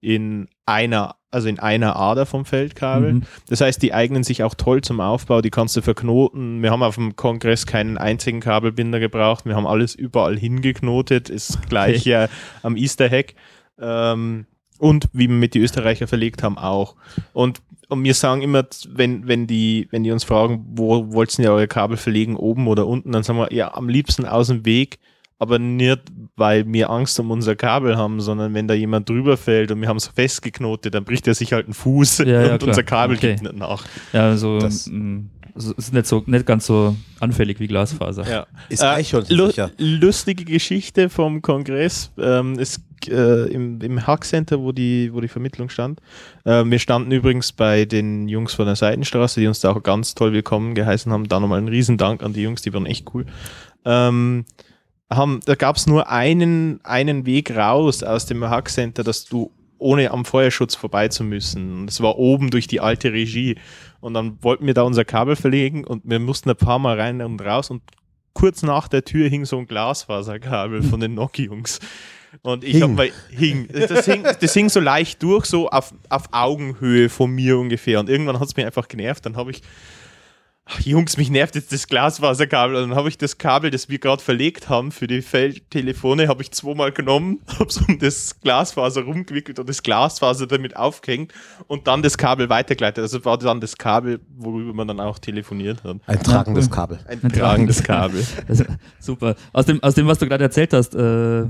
in einer, also in einer Ader vom Feldkabel. Mhm. Das heißt, die eignen sich auch toll zum Aufbau, die kannst du verknoten. Wir haben auf dem Kongress keinen einzigen Kabelbinder gebraucht, wir haben alles überall hingeknotet, ist gleich ja am Easter Hack. Ähm, und wie wir mit die Österreicher verlegt haben, auch. Und, und wir sagen immer, wenn, wenn, die, wenn die uns fragen, wo wollt ihr eure Kabel verlegen, oben oder unten, dann sagen wir, ja, am liebsten aus dem Weg, aber nicht, weil wir Angst um unser Kabel haben, sondern wenn da jemand drüber fällt und wir haben es festgeknotet, dann bricht er sich halt einen Fuß Ja, ja, und klar. unser Kabel Okay. gibt nicht nach. Ja, also Das- es ist nicht, so, nicht ganz so anfällig wie Glasfaser. Ja. Ist Äh, Eichhorn lu sicher. lustige Geschichte vom Kongress. Ähm, es äh, im, im Hack Center, wo die, wo die Vermittlung stand. Äh, wir standen übrigens bei den Jungs von der Seitenstraße, die uns da auch ganz toll willkommen geheißen haben. Da nochmal einen Riesendank an die Jungs, die waren echt cool. Ähm, haben, da gab es nur einen, einen Weg raus aus dem Hack Center, dass du ohne am Feuerschutz vorbei zu müssen. Und es war oben durch die alte Regie. Und dann wollten wir da unser Kabel verlegen und wir mussten ein paar Mal rein und raus und kurz nach der Tür hing so ein Glasfaserkabel von den Nokia-Jungs. Und ich hab mal hing. Das, hing. das hing so leicht durch, so auf, auf Augenhöhe von mir ungefähr. Und irgendwann hat es mich einfach genervt. Dann habe ich Ach, Jungs, mich nervt jetzt das Glasfaserkabel. Und dann habe ich das Kabel, das wir gerade verlegt haben für die Feldtelefone, habe ich zweimal genommen, habe es um das Glasfaser rumgewickelt und das Glasfaser damit aufgehängt und dann das Kabel weitergeleitet. Also war dann das Kabel, worüber man dann auch telefoniert hat. Ein tragendes Kabel. Ein, tragendes Kabel. Also, super. Aus dem, aus dem, was du gerade erzählt hast, äh,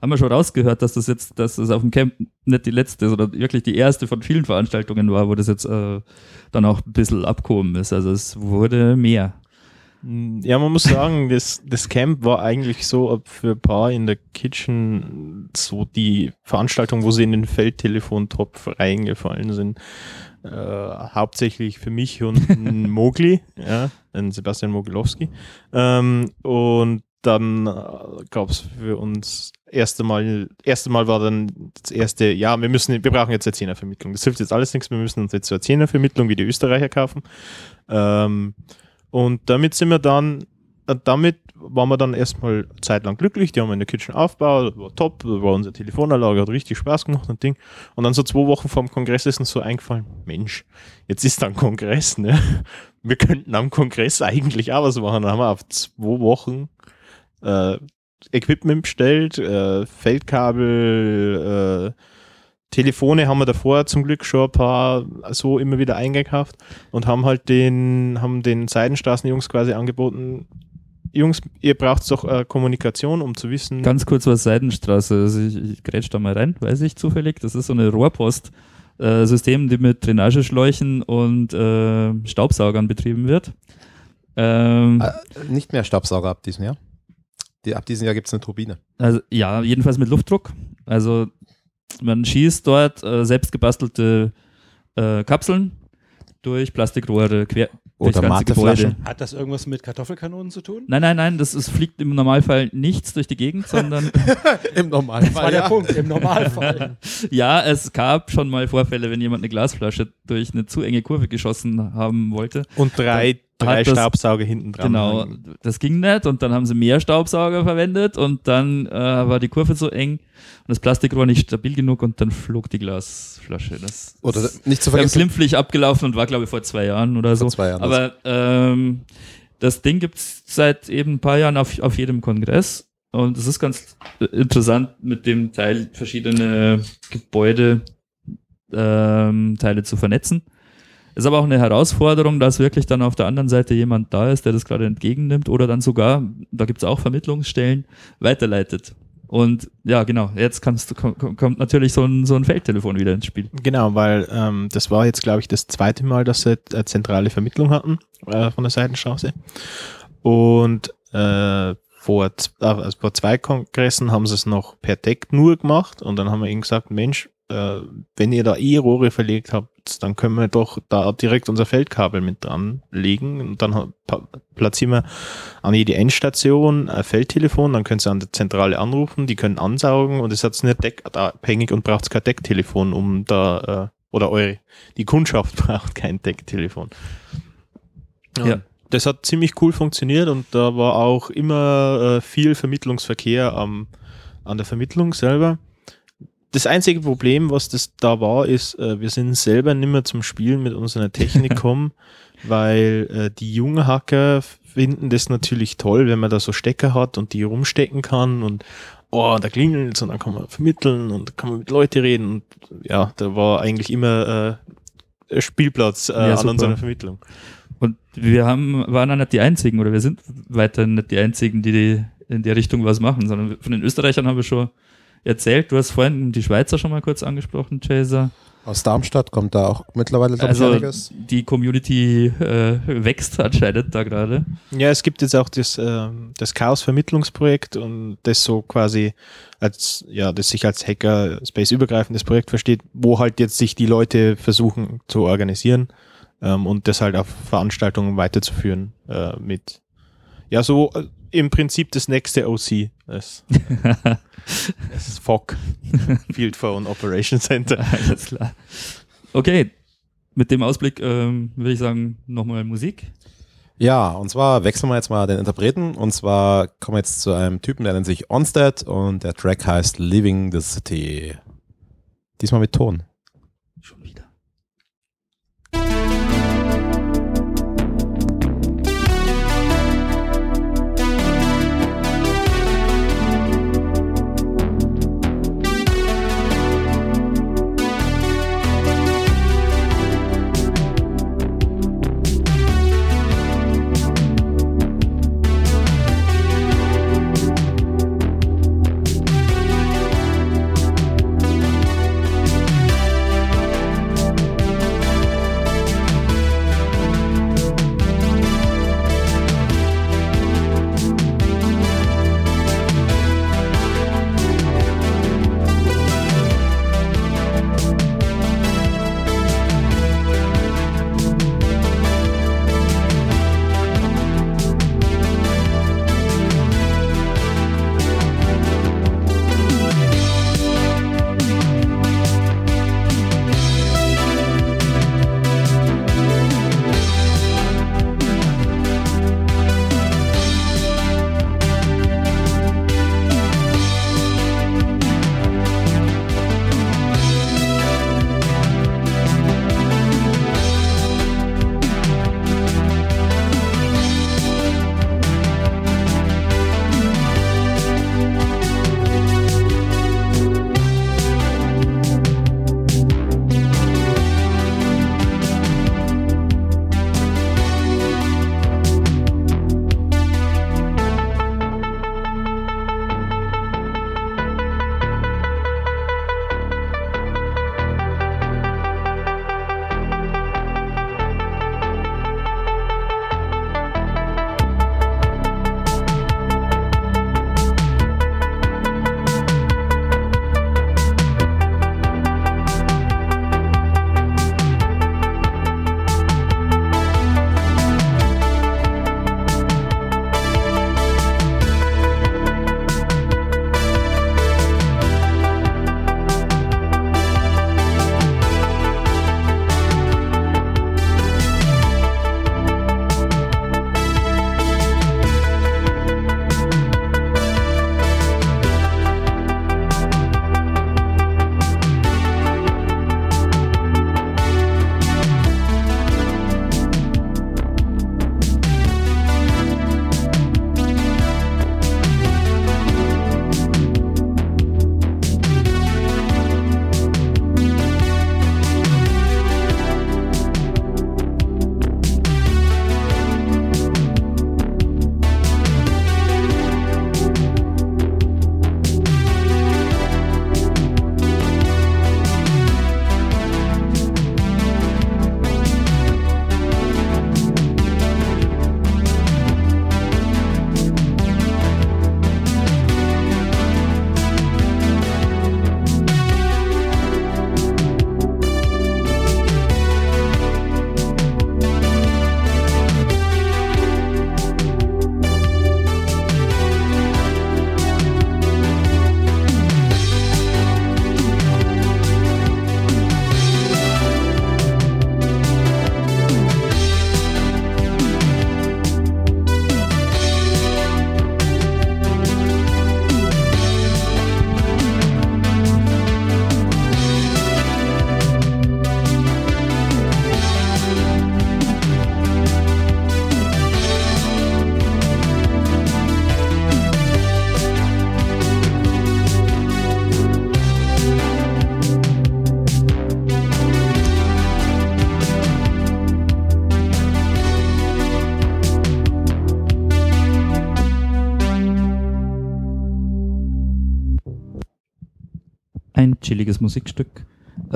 haben wir schon rausgehört, dass das jetzt, dass das auf dem Camp nicht die letzte, sondern wirklich die erste von vielen Veranstaltungen war, wo das jetzt äh, dann auch ein bisschen abgehoben ist. Also es wurde mehr. Ja, man muss sagen, das, das Camp war eigentlich so ob für ein paar in der Kitchen so die Veranstaltung, wo sie in den Feldtelefontopf reingefallen sind. Äh, hauptsächlich für mich und Mogli, ja, Sebastian Moglowski. Ähm, und dann äh, gab es für uns erste Mal, erste Mal war dann das erste, ja, wir müssen, wir brauchen jetzt eine Zehnervermittlung. Das hilft jetzt alles nichts, wir müssen uns jetzt eine Zehnervermittlung wie die Österreicher kaufen. Ähm, und damit sind wir dann, äh, damit waren wir dann erstmal zeitlang glücklich. Die haben in der Kitchen aufgebaut, war top, war unsere Telefonanlage, hat richtig Spaß gemacht und Ding. Und dann so zwei Wochen vor dem Kongress ist uns so eingefallen, Mensch, jetzt ist dann Kongress, ne? Wir könnten am Kongress eigentlich auch was machen. Dann haben wir auf zwei Wochen äh, Equipment bestellt, äh, Feldkabel, äh, Telefone haben wir davor zum Glück schon ein paar so immer wieder eingekauft und haben halt den, haben den Seidenstraßenjungs quasi angeboten, Jungs, ihr braucht doch äh, Kommunikation, um zu wissen. Ganz kurz was Seidenstraße, also ich, ich grätsch da mal rein, weiß ich zufällig, das ist so eine Rohrpost. Äh, System, die mit Drainageschläuchen und äh, Staubsaugern betrieben wird. Ähm, Äh, nicht mehr Staubsauger ab diesem Jahr. Die, ab diesem Jahr gibt es eine Turbine. Also ja, jedenfalls mit Luftdruck. Also man schießt dort äh, selbst gebastelte äh, Kapseln durch Plastikrohre quer Oder ganze Mateflaschen. Gebäude. Hat das irgendwas mit Kartoffelkanonen zu tun? Nein, nein, nein, das ist, fliegt im Normalfall nichts durch die Gegend, sondern Im Normalfall. Das war der Punkt, im Normalfall. ja, es gab schon mal Vorfälle, wenn jemand eine Glasflasche durch eine zu enge Kurve geschossen haben wollte. und drei, Dann drei das- Staubsauger hinten dran. Genau, hängen. das ging nicht und dann haben sie mehr Staubsauger verwendet und dann äh, war die Kurve so eng und das Plastikrohr nicht stabil genug und dann flog die Glasflasche. Das Oder ist nicht zu ganz vergessen. glimpflich abgelaufen und war, glaube ich, vor zwei Jahren oder so. Vor zwei Jahren, Aber ähm, das Ding gibt's seit eben ein paar Jahren auf, auf jedem Kongress und es ist ganz interessant, mit dem Teil verschiedene Gebäude ähm, Teile zu vernetzen. Ist aber auch eine Herausforderung, dass wirklich dann auf der anderen Seite jemand da ist, der das gerade entgegennimmt oder dann sogar, da gibt's auch Vermittlungsstellen, weiterleitet. Und ja, genau, jetzt kannst kommt, kommt natürlich so ein, so ein Feldtelefon wieder ins Spiel. Genau, weil ähm, das war jetzt, glaube ich, das zweite Mal, dass sie eine zentrale Vermittlung hatten äh, von der Seitenstraße. Und äh, vor, äh, also vor zwei Kongressen haben sie es noch per Deck nur gemacht und dann haben wir ihnen gesagt, Mensch, äh, wenn ihr da eh Rohre verlegt habt, dann können wir doch da direkt unser Feldkabel mit dran legen und dann platzieren wir an jede Endstation ein Feldtelefon, dann können sie an die Zentrale anrufen, die können ansaugen und es hat nicht deckabhängig und braucht kein Decktelefon, um da, äh, oder eure, die Kundschaft braucht kein Decktelefon. Ja. Das hat ziemlich cool funktioniert und da war auch immer äh, viel Vermittlungsverkehr am, an der Vermittlung selber. Das einzige Problem, was das da war, ist, äh, wir sind selber nicht mehr zum Spielen mit unserer Technik gekommen, weil äh, die jungen Hacker finden das natürlich toll, wenn man da so Stecker hat und die rumstecken kann und oh, da klingelt und dann kann man vermitteln und da kann man mit Leuten reden und ja, da war eigentlich immer äh, Spielplatz äh, Ja, an unserer Vermittlung. Und wir haben, waren auch nicht die Einzigen oder wir sind weiterhin nicht die Einzigen, die, die in der Richtung was machen, sondern von den Österreichern haben wir schon erzählt. Du hast vorhin die Schweizer schon mal kurz angesprochen, Chaser. Aus Darmstadt kommt da auch mittlerweile Also einiges. die Community äh, wächst anscheinend da gerade. Ja, es gibt jetzt auch das, ähm, das Chaos-Vermittlungsprojekt und das so quasi als, ja, das sich als Hacker Space übergreifendes Projekt versteht, wo halt jetzt sich die Leute versuchen zu organisieren ähm, und das halt auf Veranstaltungen weiterzuführen äh, mit, ja, so äh, im Prinzip das nächste OC, das, das FOC, Field Phone Operation Center. Alles klar. Okay, mit dem Ausblick ähm, würde ich sagen, nochmal Musik. Ja, und zwar wechseln wir jetzt mal den Interpreten. Und zwar kommen wir jetzt zu einem Typen, der nennt sich Onstead und der Track heißt Leaving the City. Diesmal mit Ton.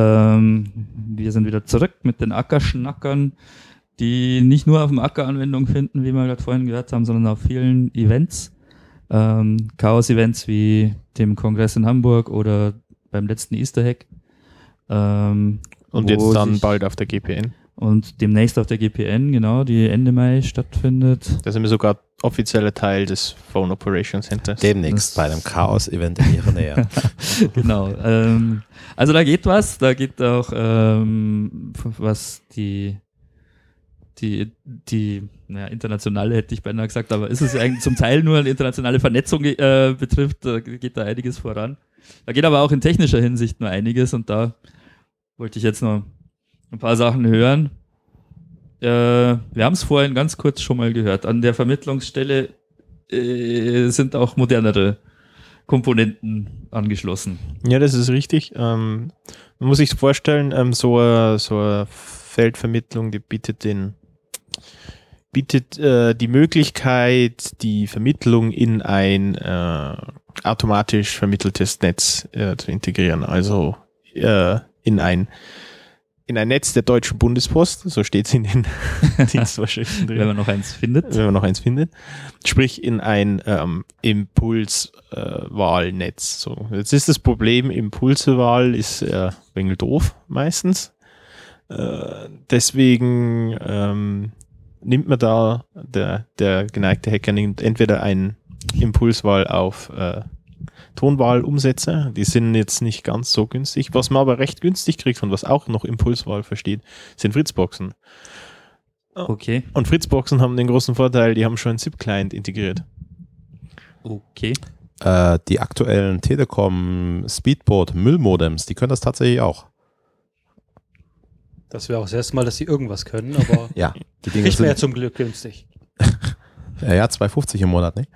Ähm, wir sind wieder zurück mit den Ackerschnackern, die nicht nur auf dem Acker Anwendung finden, wie wir gerade vorhin gehört haben, sondern auf vielen Events. Ähm, Chaos-Events wie dem Kongress in Hamburg oder beim letzten Easter Hack. Ähm, Und jetzt dann bald auf der GPN. Und demnächst auf der GPN, genau, die Ende Mai stattfindet. Da sind wir sogar offizieller Teil des Phone Operation Centers. Demnächst Das- bei einem Chaos-Event in ihrer Nähe. genau. Ähm, also da geht was, da geht auch ähm, was die die die naja, internationale hätte ich beinahe gesagt, aber ist es eigentlich zum Teil nur eine internationale Vernetzung äh, betrifft, da geht da einiges voran. Da geht aber auch in technischer Hinsicht nur einiges und da wollte ich jetzt noch ein paar Sachen hören. Äh, wir haben es vorhin ganz kurz schon mal gehört. An der Vermittlungsstelle äh, sind auch modernere Komponenten angeschlossen. Ja, das ist richtig. Ähm, man muss sich vorstellen, ähm, so eine so Feldvermittlung, die bietet den bietet äh, die Möglichkeit, die Vermittlung in ein äh, automatisch vermitteltes Netz äh, zu integrieren. Also äh, in ein in ein Netz der Deutschen Bundespost, so steht es in den Dienstvorschriften drin wenn man noch eins findet. wenn man noch eins findet. Sprich in ein ähm, Impulswahlnetz. so. Jetzt ist das Problem, Impulsewahl ist äh, wenig doof meistens. Äh, deswegen ähm, nimmt man da, der, der geneigte Hacker nimmt entweder ein Impulswahl auf äh, Tonwahlumsätze. Die sind jetzt nicht ganz so günstig. Was man aber recht günstig kriegt und was auch noch Impulswahl versteht, sind Fritzboxen. Okay. Und Fritzboxen haben den großen Vorteil, die haben schon einen ZIP-Client integriert. Okay. äh, die aktuellen Telekom Speedboard Müllmodems, die können das tatsächlich auch. Das wäre auch das erste Mal, dass sie irgendwas können, aber Ja, die Dinge ja sind zum Glück günstig. ja, ja 2,50 im Monat, ne?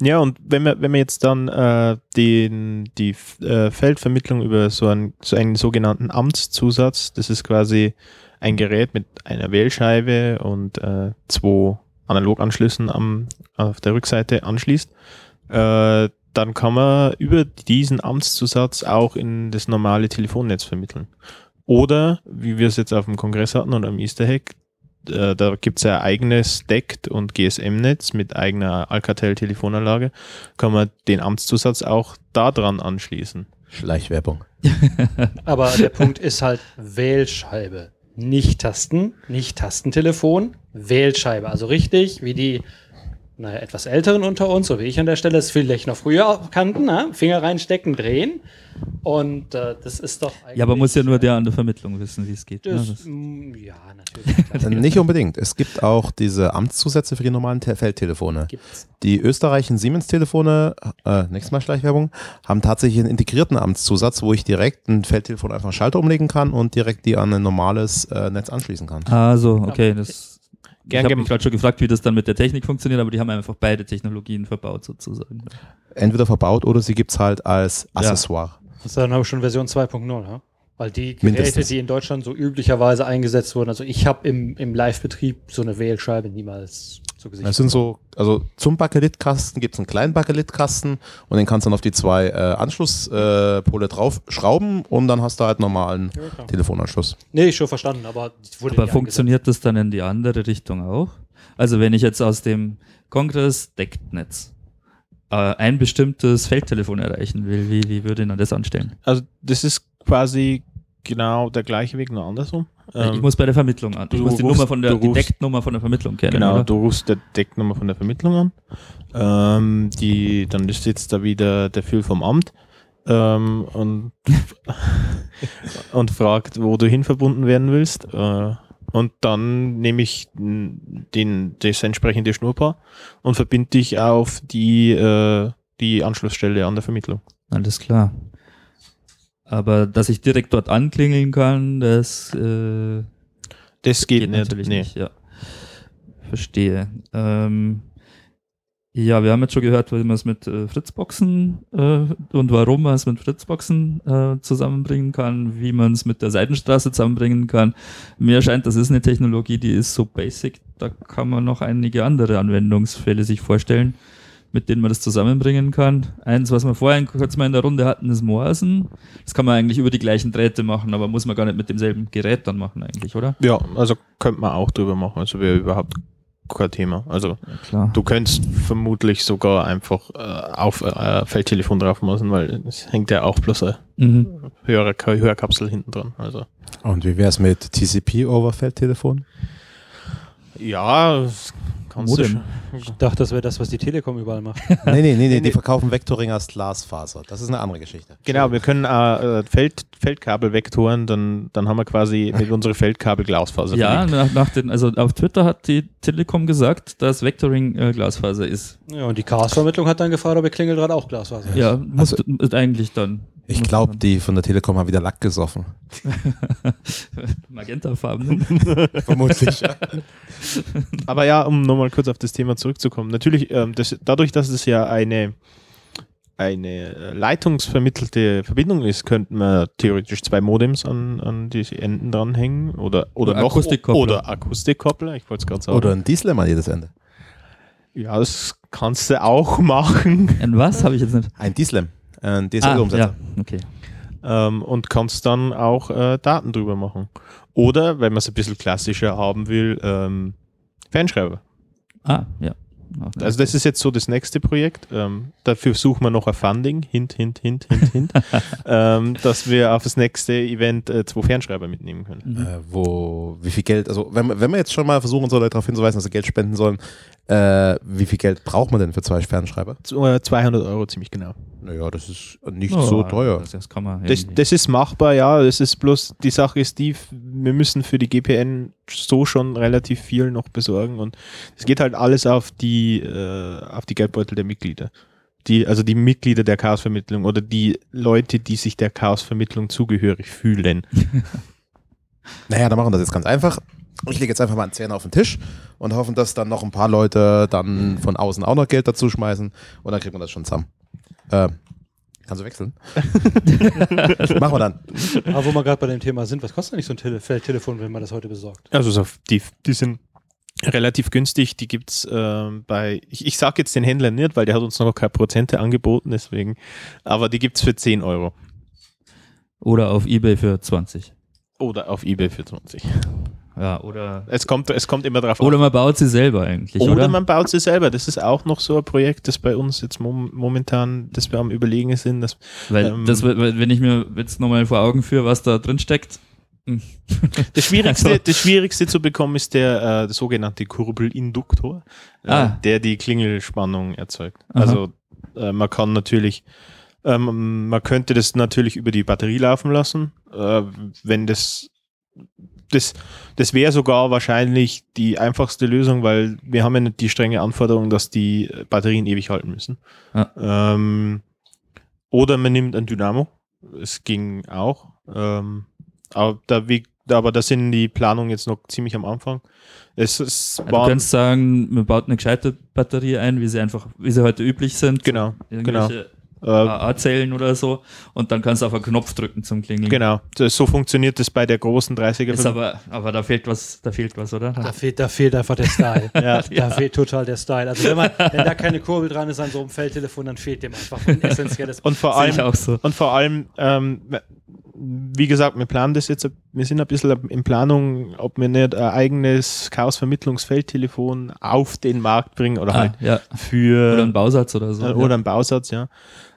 Ja, und wenn wir, wenn wir jetzt dann äh, den, die äh, Feldvermittlung über so einen, so einen sogenannten Amtszusatz, das ist quasi ein Gerät mit einer Wählscheibe und äh, zwei Analoganschlüssen am, auf der Rückseite anschließt, äh, dann kann man über diesen Amtszusatz auch in das normale Telefonnetz vermitteln. Oder, wie wir es jetzt auf dem Kongress hatten oder am Easter Hack, äh, da gibt es ja ein eigenes DECT und GSM-Netz mit eigener Alcatel-Telefonanlage, kann man den Amtszusatz auch da dran anschließen. Schleichwerbung. Aber der Punkt ist halt Wählscheibe. Nicht Tasten, nicht Tastentelefon, Wählscheibe. Also richtig, wie die naja, etwas Älteren unter uns, so wie ich an der Stelle, es vielleicht noch früher kannten, ne? Finger reinstecken, drehen. Und äh, das ist doch eigentlich. Ja, aber muss ja nur der an der Vermittlung wissen, wie es geht. ne? Das, Das- mm, ja, natürlich. Nicht unbedingt. Es gibt auch diese Amtszusätze für die normalen Te Feldtelefone. Gibt's. Die österreichischen Siemens-Telefone, äh, nächstes Mal Schleichwerbung, haben tatsächlich einen integrierten Amtszusatz, wo ich direkt ein Feldtelefon einfach einen Schalter umlegen kann und direkt die an ein normales äh, Netz anschließen kann. Ah, so, okay. Das, ich Gern habe gem- mich gerade schon gefragt, wie das dann mit der Technik funktioniert, aber die haben einfach beide Technologien verbaut sozusagen. Entweder verbaut oder sie gibt es halt als Accessoire. Das ist dann aber schon Version 2.0, ja? Weil die Geräte, Mindestens. die in Deutschland so üblicherweise eingesetzt wurden, also ich habe im, im Live-Betrieb so eine Wählscheibe niemals zu Gesicht Das sind so, also zum Bakelitkasten gibt es einen kleinen Bakelitkasten und den kannst du dann auf die zwei äh, Anschlusspole äh, Pole drauf schrauben und dann hast du halt normalen Ja. Telefonanschluss. Nee, schon verstanden, aber Aber nie funktioniert das dann in die andere Richtung auch? Also wenn ich jetzt aus dem Kongress-Decktnetz äh, ein bestimmtes Feldtelefon erreichen will, wie, wie würde man das anstellen? Also das ist quasi genau der gleiche Weg, nur andersrum. ich Ähm, muss bei der Vermittlung an. Ich du muss die rufst- Nummer von der, die rufst- Decktnummer von der Vermittlung kennen. Genau, oder? du rufst der Decknummer von der Vermittlung an. Ähm, die, dann ist jetzt da wieder der Phil vom Amt ähm, und, und fragt, wo du hin verbunden werden willst. Äh, und dann nehme ich den, das entsprechende Schnurrpaar und verbinde dich auf die, äh, die Anschlussstelle an der Vermittlung. Alles klar. Aber dass ich direkt dort anklingeln kann, das äh, Das geht, geht, nicht. natürlich nee. nicht. Ja. Verstehe. Ähm, ja, wir haben jetzt schon gehört, wie man es mit äh, Fritzboxen äh, und warum man es mit Fritzboxen äh, zusammenbringen kann, wie man es mit der Seitenstraße zusammenbringen kann. Mir scheint, das ist eine Technologie, die ist so basic, da kann man noch einige andere Anwendungsfälle sich vorstellen, mit denen man das zusammenbringen kann. Eins, was wir vorhin kurz mal in der Runde hatten, ist Morsen. Das kann man eigentlich über die gleichen Drähte machen, aber muss man gar nicht mit demselben Gerät dann machen eigentlich, oder? Ja, also könnte man auch drüber machen. Also wäre überhaupt Thema. Also Ja, du könntest vermutlich sogar einfach äh, auf äh, Feldtelefon drauf machen, weil es hängt ja auch bloß eine Mhm. höhere Hörkapsel hinten dran. Also Und wie wäre es mit TCP over Feldtelefon? ja, kannst Modem. du schon. Ich dachte, das wäre das, was die Telekom überall macht. nee, nee, nee, nee, die verkaufen Vectoring als Glasfaser. Das ist eine andere Geschichte. Genau, wir können äh, äh, Feld, Feldkabel-Vektoren, dann, dann haben wir quasi mit unseren Feldkabel Glasfaser. Ja, nach, nach den, also auf Twitter hat die Telekom gesagt, dass Vectoring äh, Glasfaser ist. Ja, und die Chaos-Vermittlung hat dann gefragt, ob ihr Klingeldraht auch Glasfaser ist. Ja, muss ist eigentlich dann. Ich glaube, die von der Telekom haben wieder Lack gesoffen. Magentafarben. Vermutlich. ja. Aber ja, um nochmal kurz auf das Thema zurückzukommen. Natürlich, ähm, das, dadurch, dass es ja eine, eine äh, leitungsvermittelte Verbindung ist, könnten wir theoretisch zwei Modems an, an die Enden dranhängen oder, oder, Oder noch Akustikkoppler. oder Akustikkoppler, ich wollte es gerade sagen. Oder ein Diesel an jedes Ende. ja, das kannst du auch machen. Ein was? Habe ich jetzt nicht. Ein Diesel. Ein Ah, DSL-Umsetzer. ja, okay. ähm, und kannst dann auch äh, Daten drüber machen. Oder, wenn man es ein bisschen klassischer haben will, ähm, Fernschreiber. Ah, ja. Also das ist jetzt so das nächste Projekt. Ähm, dafür suchen wir noch ein Funding, hint, hint, hint, hint, hint, ähm, dass wir auf das nächste Event äh, zwei Fernschreiber mitnehmen können. Mhm. Äh, wo, wie viel Geld, also wenn, wir- wenn wir jetzt schon mal versuchen, unsere Leute darauf hinzuweisen, dass sie Geld spenden sollen, äh, wie viel Geld braucht man denn für zwei Fernschreiber? So, äh, 200 Euro ziemlich genau. Naja, das ist nicht Oh, so teuer. Das, das kann man. Das, das ist machbar, ja. Das ist bloß, die Sache ist die, wir müssen für die GPN so schon relativ viel noch besorgen und es geht halt alles auf die, äh, auf die Geldbeutel der Mitglieder. Die, also die Mitglieder der Chaosvermittlung oder die Leute, die sich der Chaosvermittlung zugehörig fühlen. Naja, dann machen wir das jetzt ganz einfach. Ich lege jetzt einfach mal einen Zehner auf den Tisch und hoffen, dass dann noch ein paar Leute dann von außen auch noch Geld dazu schmeißen und dann kriegt man das schon zusammen. Äh, kannst du wechseln? machen wir dann. Aber wo wir gerade bei dem Thema sind, was kostet eigentlich so ein Tele Feldtelefon, wenn man das heute besorgt? Also so, die, die sind relativ günstig. Die gibt's ähm, bei, ich, ich sage jetzt den Händler nicht, weil der hat uns noch keine Prozente angeboten, deswegen, aber die gibt's für 10 Euro. Oder auf Ebay für 20. Oder auf Ebay für 20. Ja, oder. Es kommt, es kommt immer drauf Oder an. man baut sie selber eigentlich, Oder oder? man baut sie selber. Das ist auch noch so ein Projekt, das bei uns jetzt mom momentan, das wir am Überlegen sind. Dass, Weil, ähm, das, wenn ich mir jetzt nochmal vor Augen führe, was da drin steckt. hm. das, Schwierigste, Also- das Schwierigste zu bekommen ist der, äh, der sogenannte Kurbelinduktor, äh, Ah. der die Klingelspannung erzeugt. Aha. Also äh, man kann natürlich, ähm, man könnte das natürlich über die Batterie laufen lassen, äh, wenn das das, das wäre sogar wahrscheinlich die einfachste Lösung, weil wir haben ja nicht die strenge Anforderung, dass die Batterien ewig halten müssen. Ja. Ähm, oder man nimmt ein Dynamo. Es ging auch. Ähm, aber, da, wie, aber da sind die Planungen jetzt noch ziemlich am Anfang. Es, es Also du könntest sagen, man baut eine gescheite Batterie ein, wie sie einfach, wie sie heute üblich sind. genau, genau. Irgendwelche Äh, AA-Zellen oder so. Und dann kannst du auf einen Knopf drücken zum Klingeln. genau. So funktioniert das bei der großen 30er. Ist aber, aber da fehlt was, da fehlt was, oder? Da fehlt, da fehlt einfach der Style. Ja. Da fehlt total der Style. Also wenn, man, wenn da keine Kurbel dran ist an so einem Feldtelefon, dann fehlt dem einfach ein essentielles. Und vor allem, auch so. Und vor allem, ähm, wie gesagt, wir planen das jetzt, wir sind ein bisschen in Planung, ob wir nicht ein eigenes Chaos-Vermittlungsfeldtelefon auf den Markt bringen oder Ah, halt ja. für Oder ein Bausatz oder so. oder einen Bausatz, ja.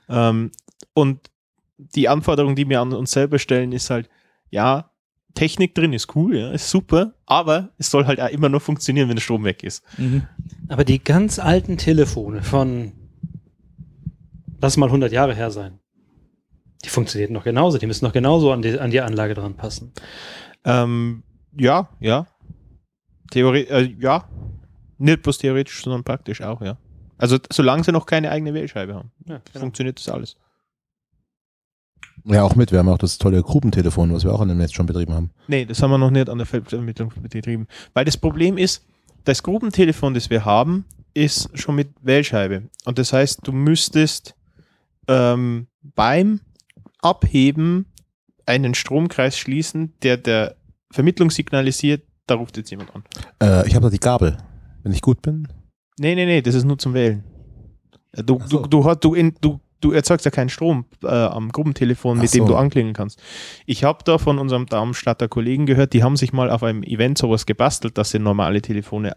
Ähm, und die Anforderung, die wir an uns selber stellen, ist halt, ja, Technik drin ist cool, ja, ist super, aber es soll halt auch immer noch funktionieren, wenn der Strom weg ist. Mhm. Aber die ganz alten Telefone von, lass mal 100 Jahre her sein, die funktionieren noch genauso. Die müssen noch genauso an die, an die Anlage dran passen. Ähm, ja, ja. Theorie, äh, ja. Nicht bloß theoretisch, sondern praktisch auch, ja. Also solange sie noch keine eigene Wählscheibe haben, Ja, genau. funktioniert das alles. Ja, auch mit. Wir haben auch das tolle Gruppentelefon, was wir auch an dem Netz schon betrieben haben. Nee, das haben wir noch nicht an der Feldvermittlung betrieben. Weil das Problem ist, das Gruppentelefon, das wir haben, ist schon mit Wählscheibe. Und das heißt, du müsstest ähm, beim Abheben einen Stromkreis schließen, der der Vermittlung signalisiert, da ruft jetzt jemand an. Äh, ich habe da die Gabel. Wenn ich gut bin. Nee, nee, nee, das ist nur zum Wählen. Du, Ach so. du, du, du, in, du, du erzeugst ja keinen Strom äh, am Gruppentelefon, mit dem so. du anklingeln kannst. Ich habe da von unserem Darmstadter Kollegen gehört, die haben sich mal auf einem Event sowas gebastelt, dass sie normale Telefone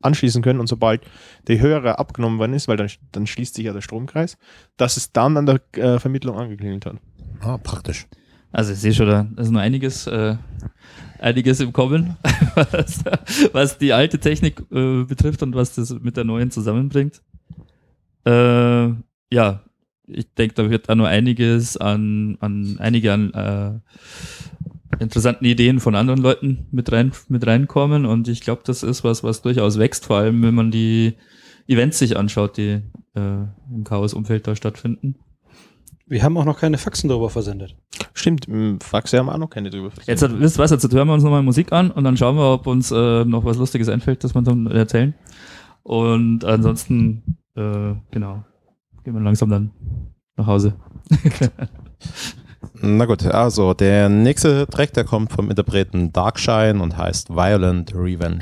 anschließen können und sobald der Hörer abgenommen worden ist, weil dann, dann schließt sich ja der Stromkreis, dass es dann an der äh, Vermittlung angeklingelt hat. Ah, praktisch. Also ich sehe schon, da ist noch einiges, äh, einiges im Kommen, was, was die alte Technik äh, betrifft und was das mit der neuen zusammenbringt. Äh, ja, ich denke, da wird auch noch einiges an, an einige an äh, interessanten Ideen von anderen Leuten mit rein mit reinkommen und ich glaube, das ist was, was durchaus wächst, vor allem wenn man die Events sich anschaut, die äh, im Chaos-Umfeld da stattfinden. Wir haben auch noch keine Faxen darüber versendet. Stimmt, im Faxe haben wir auch noch keine drüber. Jetzt hat, wisst was, jetzt hören wir uns nochmal Musik an und dann schauen wir, ob uns äh, noch was Lustiges einfällt, das wir dann erzählen. Und ansonsten, äh, genau, gehen wir langsam dann nach Hause. Na gut, also der nächste Track, der kommt vom Interpreten Darkshine und heißt Violent Revenge.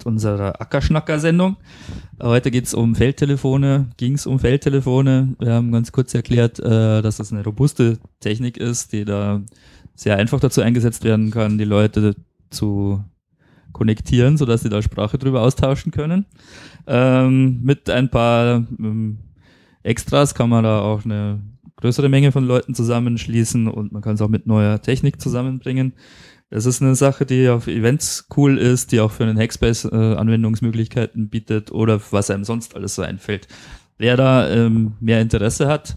Mit unserer Ackerschnacker-Sendung. Heute geht es um Feldtelefone, ging es um Feldtelefone. Wir haben ganz kurz erklärt, äh, dass das eine robuste Technik ist, die da sehr einfach dazu eingesetzt werden kann, die Leute zu konnektieren, sodass sie da Sprache drüber austauschen können. Ähm, mit ein paar ähm, Extras kann man da auch eine größere Menge von Leuten zusammenschließen und man kann es auch mit neuer Technik zusammenbringen. Das ist eine Sache, die auf Events cool ist, die auch für einen Hackspace äh, Anwendungsmöglichkeiten bietet oder was einem sonst alles so einfällt. Wer da ähm, mehr Interesse hat,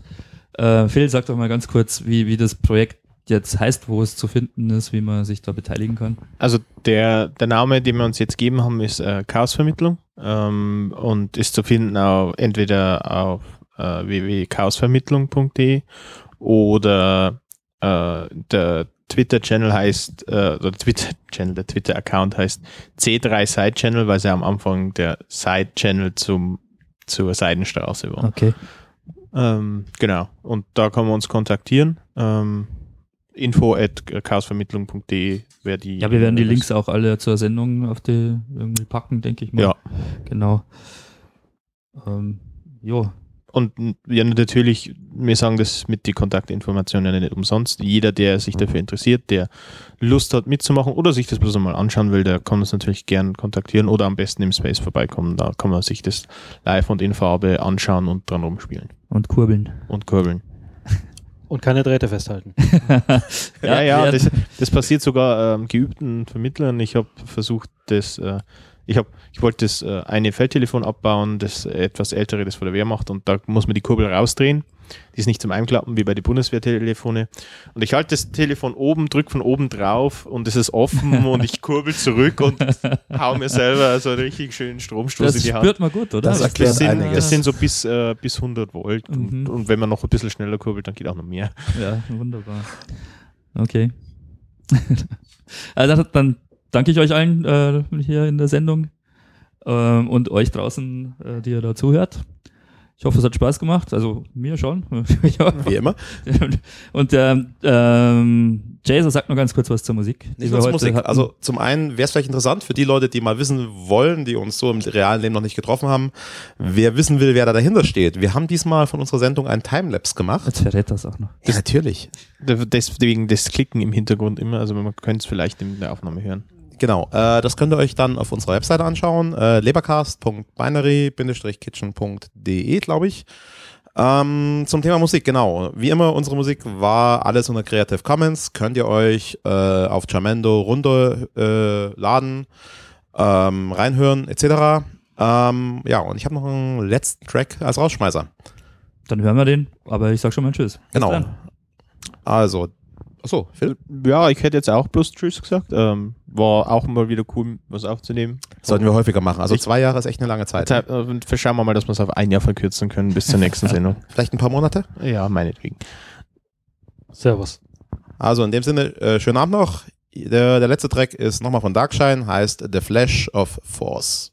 äh, Phil, sag doch mal ganz kurz, wie, wie das Projekt jetzt heißt, wo es zu finden ist, wie man sich da beteiligen kann. Also der, der Name, den wir uns jetzt gegeben haben, ist äh, Chaosvermittlung ähm, und ist zu finden auch entweder auf äh, www.chaosvermittlung.de oder äh, der Twitter-Channel heißt, äh, oder Twitter-Channel, der Twitter-Account heißt C3 Side Channel, weil sie am Anfang der Side-Channel zum, zur Seidenstraße war. Okay. Ähm, genau. Und da kann man uns kontaktieren. Ähm, info at chaosvermittlung.de wäre die. Ja, wir werden die Links auch alle zur Sendung auf die irgendwie packen, denke ich mal. Ja. Genau. Ähm, jo, Und ja, natürlich, wir sagen das mit die Kontaktinformationen ja nicht umsonst. Jeder, der sich dafür interessiert, der Lust hat mitzumachen oder sich das bloß einmal anschauen will, der kann uns natürlich gern kontaktieren oder am besten im Space vorbeikommen. Da kann man sich das live und in Farbe anschauen und dran rumspielen und kurbeln. und kurbeln. Und keine Drähte festhalten. Ja, ja, wir- das, das passiert sogar ähm, geübten Vermittlern. Ich habe versucht, das, äh, ich habe, ich wollte das äh, eine Feldtelefon abbauen, das etwas ältere, das von der Wehrmacht, und da muss man die Kurbel rausdrehen. Die ist nicht zum Einklappen wie bei den Bundeswehrtelefone. Und ich halte das Telefon oben, drücke von oben drauf und es ist offen und ich kurbel zurück und hau mir selber so einen richtig schönen Stromstoß Das in die Hand. spürt man gut, oder? Das Das, erklärt sind, einiges. das sind so bis, äh, bis 100 Volt Mhm. und, und wenn man noch ein bisschen schneller kurbelt, dann geht auch noch mehr. Ja, wunderbar. Okay. also dann danke ich euch allen äh, hier in der Sendung ähm, und euch draußen, äh, die ihr da zuhört. Ich hoffe, es hat Spaß gemacht. Also mir schon. ja. Wie immer. Und der ähm, Jason sagt noch ganz kurz was zur Musik. Nicht nur Musik. hatten. Also zum einen wäre es vielleicht interessant für die Leute, die mal wissen wollen, die uns so im realen Leben noch nicht getroffen haben, wer wissen will, wer da dahinter steht. Wir haben diesmal von unserer Sendung einen Timelapse gemacht. Jetzt verrät das auch noch. Ja, natürlich. Deswegen das Klicken im Hintergrund immer, also man könnte es vielleicht in der Aufnahme hören. Genau, äh, das könnt ihr euch dann auf unserer Webseite anschauen, äh, lebercast.binary-kitchen.de, glaube ich. Ähm, zum Thema Musik, genau. Wie immer, unsere Musik war alles unter Creative Commons. Könnt ihr euch äh, auf Jamendo runterladen, äh, ähm, reinhören, etc. Ähm, ja, und ich habe noch einen letzten Track als Rausschmeißer. Dann hören wir den, aber ich sag schon mal Tschüss. Bis Genau. dann. Also, achso, Phil, Ja, ich hätte jetzt auch bloß Tschüss gesagt. Ähm, war auch mal wieder cool, was aufzunehmen. sollten wir häufiger machen. Also Ich- zwei Jahre ist echt eine lange Zeit. Äh, und schauen wir mal, dass wir es auf ein Jahr verkürzen können bis zur nächsten Sendung. Vielleicht ein paar Monate? Ja, meinetwegen. Servus. Also in dem Sinne, äh, schönen Abend noch. Der, der letzte Track ist nochmal von Darkshine, heißt The Flash of Force.